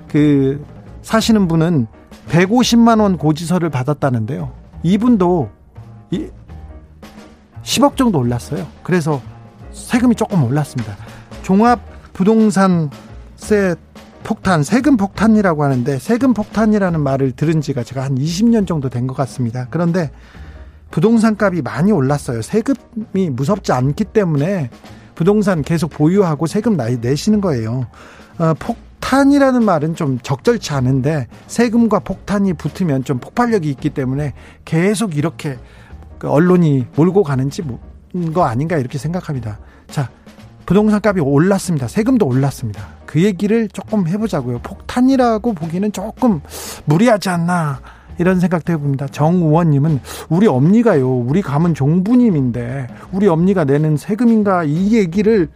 그 사시는 분은 150만 원 고지서를 받았다는데요. 이분도 10억 정도 올랐어요. 그래서 세금이 조금 올랐습니다. 종합 부동산세 폭탄, 세금 폭탄이라고 하는데 세금 폭탄이라는 말을 들은 지가 제가 한 20년 정도 된 것 같습니다. 그런데 부동산 값이 많이 올랐어요. 세금이 무섭지 않기 때문에 부동산 계속 보유하고 세금 내시는 거예요. 어, 폭탄이라는 말은 좀 적절치 않은데 세금과 폭탄이 붙으면 좀 폭발력이 있기 때문에 계속 이렇게 그 언론이 몰고 가는지 뭐, 거 아닌가 이렇게 생각합니다. 자, 부동산 값이 올랐습니다. 세금도 올랐습니다. 그 얘기를 조금 해보자고요. 폭탄이라고 보기는 조금 무리하지 않나. 이런 생각도 해봅니다. 정우원님은 우리 엄니가요, 우리 가문 종부님인데 우리 엄니가 내는 세금인가 이 얘기를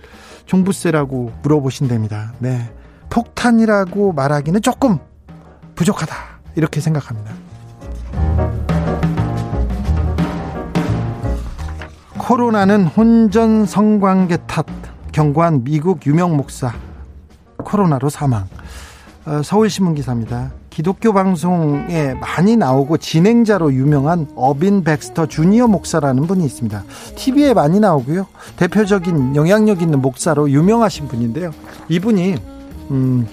종부세라고 물어보신답니다. 네, 폭탄이라고 말하기는 조금 부족하다 이렇게 생각합니다. 코로나는 혼전 성관계 탓 경고한 미국 유명 목사 코로나로 사망. 어, 서울신문 기사입니다. 기독교 방송에 많이 나오고 진행자로 유명한 어빈 백스터 주니어 목사라는 분이 있습니다. TV에 많이 나오고요. 대표적인 영향력 있는 목사로 유명하신 분인데요. 이분이 음,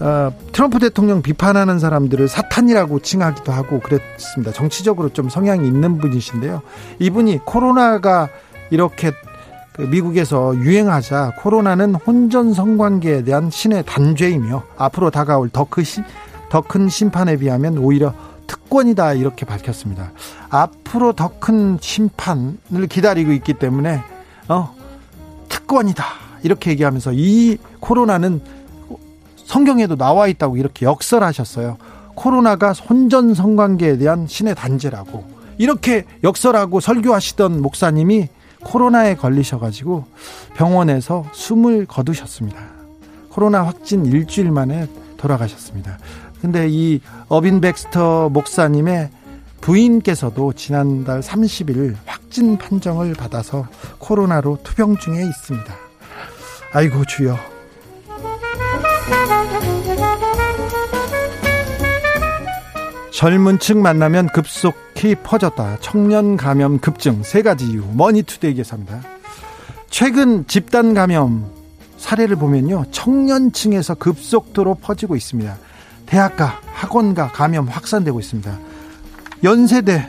어, 트럼프 대통령 비판하는 사람들을 사탄이라고 칭하기도 하고 그랬습니다. 정치적으로 좀 성향이 있는 분이신데요. 이분이 코로나가 이렇게 그 미국에서 유행하자 코로나는 혼전 성관계에 대한 신의 단죄이며 앞으로 다가올 더큰 더큰 심판에 비하면 오히려 특권이다 이렇게 밝혔습니다. 앞으로 더 큰 심판을 기다리고 있기 때문에 어 특권이다 이렇게 얘기하면서 이 코로나는 성경에도 나와 있다고 이렇게 역설하셨어요. 코로나가 혼전 성관계에 대한 신의 단죄라고 이렇게 역설하고 설교하시던 목사님이 코로나에 걸리셔가지고 병원에서 숨을 거두셨습니다. 코로나 확진 일주일 만에 돌아가셨습니다. 근데 이 어빈 백스터 목사님의 부인께서도 지난달 30일 확진 판정을 받아서 코로나로 투병 중에 있습니다. 아이고 주여. 젊은 층 만나면 급속 히 퍼졌다. 청년 감염 급증 세 가지 이유. 머니투데이 기사입니다. 최근 집단 감염 사례를 보면요. 청년층에서 급속도로 퍼지고 있습니다. 대학가, 학원가 감염 확산되고 있습니다. 연세대,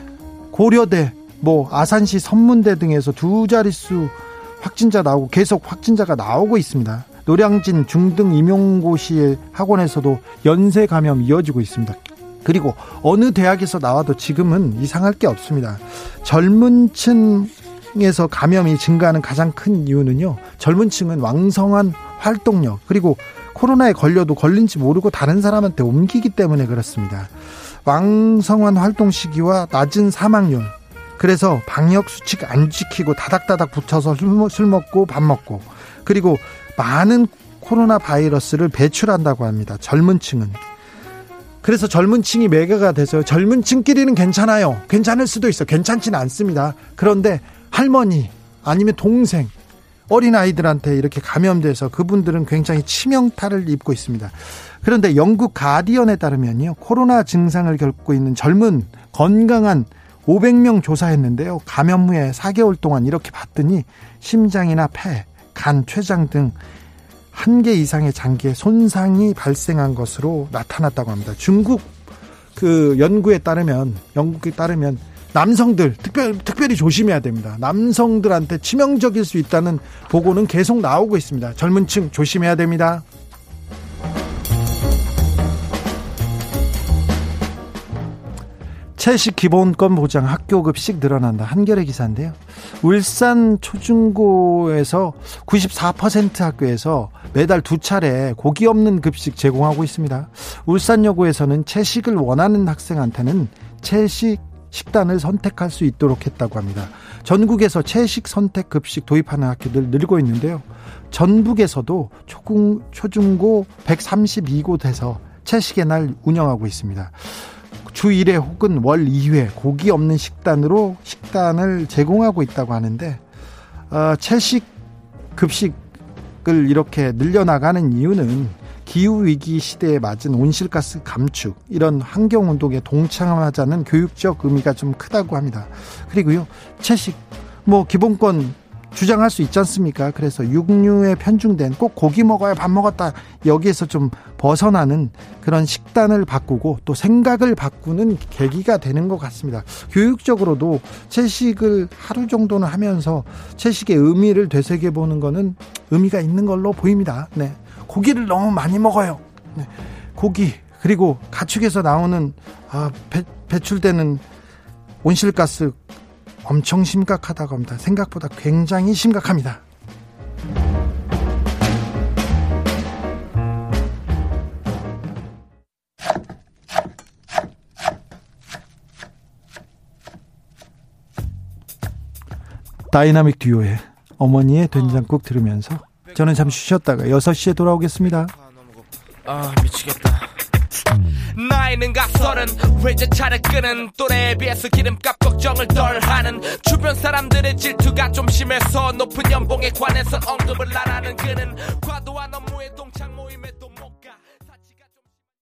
고려대, 뭐 아산시 선문대 등에서 두 자릿수 확진자 나오고 계속 확진자가 나오고 있습니다. 노량진 중등 임용고시의 학원에서도 연쇄 감염 이어지고 있습니다. 그리고 어느 대학에서 나와도 지금은 이상할 게 없습니다. 젊은 층에서 감염이 증가하는 가장 큰 이유는요. 젊은 층은 왕성한 활동력 그리고 코로나에 걸려도 걸린지 모르고 다른 사람한테 옮기기 때문에 그렇습니다. 왕성한 활동 시기와 낮은 사망률. 그래서 방역 수칙 안 지키고 다닥다닥 붙여서 술 먹고 밥 먹고 그리고 많은 코로나 바이러스를 배출한다고 합니다. 젊은 층은. 그래서 젊은 층이 매개가 돼서 젊은 층끼리는 괜찮아요. 괜찮을 수도 있어. 괜찮지는 않습니다. 그런데 할머니 아니면 동생 어린 아이들한테 이렇게 감염돼서 그분들은 굉장히 치명타를 입고 있습니다. 그런데 영국 가디언에 따르면요. 코로나 증상을 겪고 있는 젊은 건강한 500명 조사했는데요. 감염 후에 4개월 동안 이렇게 봤더니 심장이나 폐, 간, 췌장 등 한 개 이상의 장기에 손상이 발생한 것으로 나타났다고 합니다. 중국 그 연구에 따르면 영국에 따르면 남성들 특별, 특별히 조심해야 됩니다. 남성들한테 치명적일 수 있다는 보고는 계속 나오고 있습니다. 젊은 층 조심해야 됩니다. 채식 기본권 보장 학교 급식 늘어난다. 한겨레 기사인데요. 울산 초중고에서 94% 학교에서 매달 두 차례 고기 없는 급식 제공하고 있습니다. 울산여고에서는 채식을 원하는 학생한테는 채식 식단을 선택할 수 있도록 했다고 합니다. 전국에서 채식 선택 급식 도입하는 학교들 늘고 있는데요. 전북에서도 초중, 초중고 132곳에서 채식의 날 운영하고 있습니다. 주 1회 혹은 월 2회 고기 없는 식단으로 식단을 제공하고 있다고 하는데 어, 채식 급식을 이렇게 늘려나가는 이유는 기후 위기 시대에 맞은 온실가스 감축 이런 환경 운동에 동참하자는 교육적 의미가 좀 크다고 합니다. 그리고요 채식 뭐 기본권 주장할 수 있지 않습니까? 그래서 육류에 편중된 꼭 고기 먹어야 밥 먹었다 여기에서 좀 벗어나는 그런 식단을 바꾸고 또 생각을 바꾸는 계기가 되는 것 같습니다. 교육적으로도 채식을 하루 정도는 하면서 채식의 의미를 되새겨 보는 거는 의미가 있는 걸로 보입니다. 네. 고기를 너무 많이 먹어요. 네. 고기 그리고 가축에서 나오는 아, 배, 배출되는 온실가스
엄청 심각하다고 합니다. 생각보다 굉장히 심각합니다. 다이나믹 듀오의 어머니의 된장국 들으면서 저는 잠시 쉬었다가 6시에 돌아오겠습니다. 아 미치겠다. 나이는 각설은 외제차를 끄는 또래에 비해서 기름값 걱정을 덜 하는 주변 사람들의 질투가 좀 심해서 높은 연봉에 관해서 언급을 안 하는 그는 과도한 업무에 동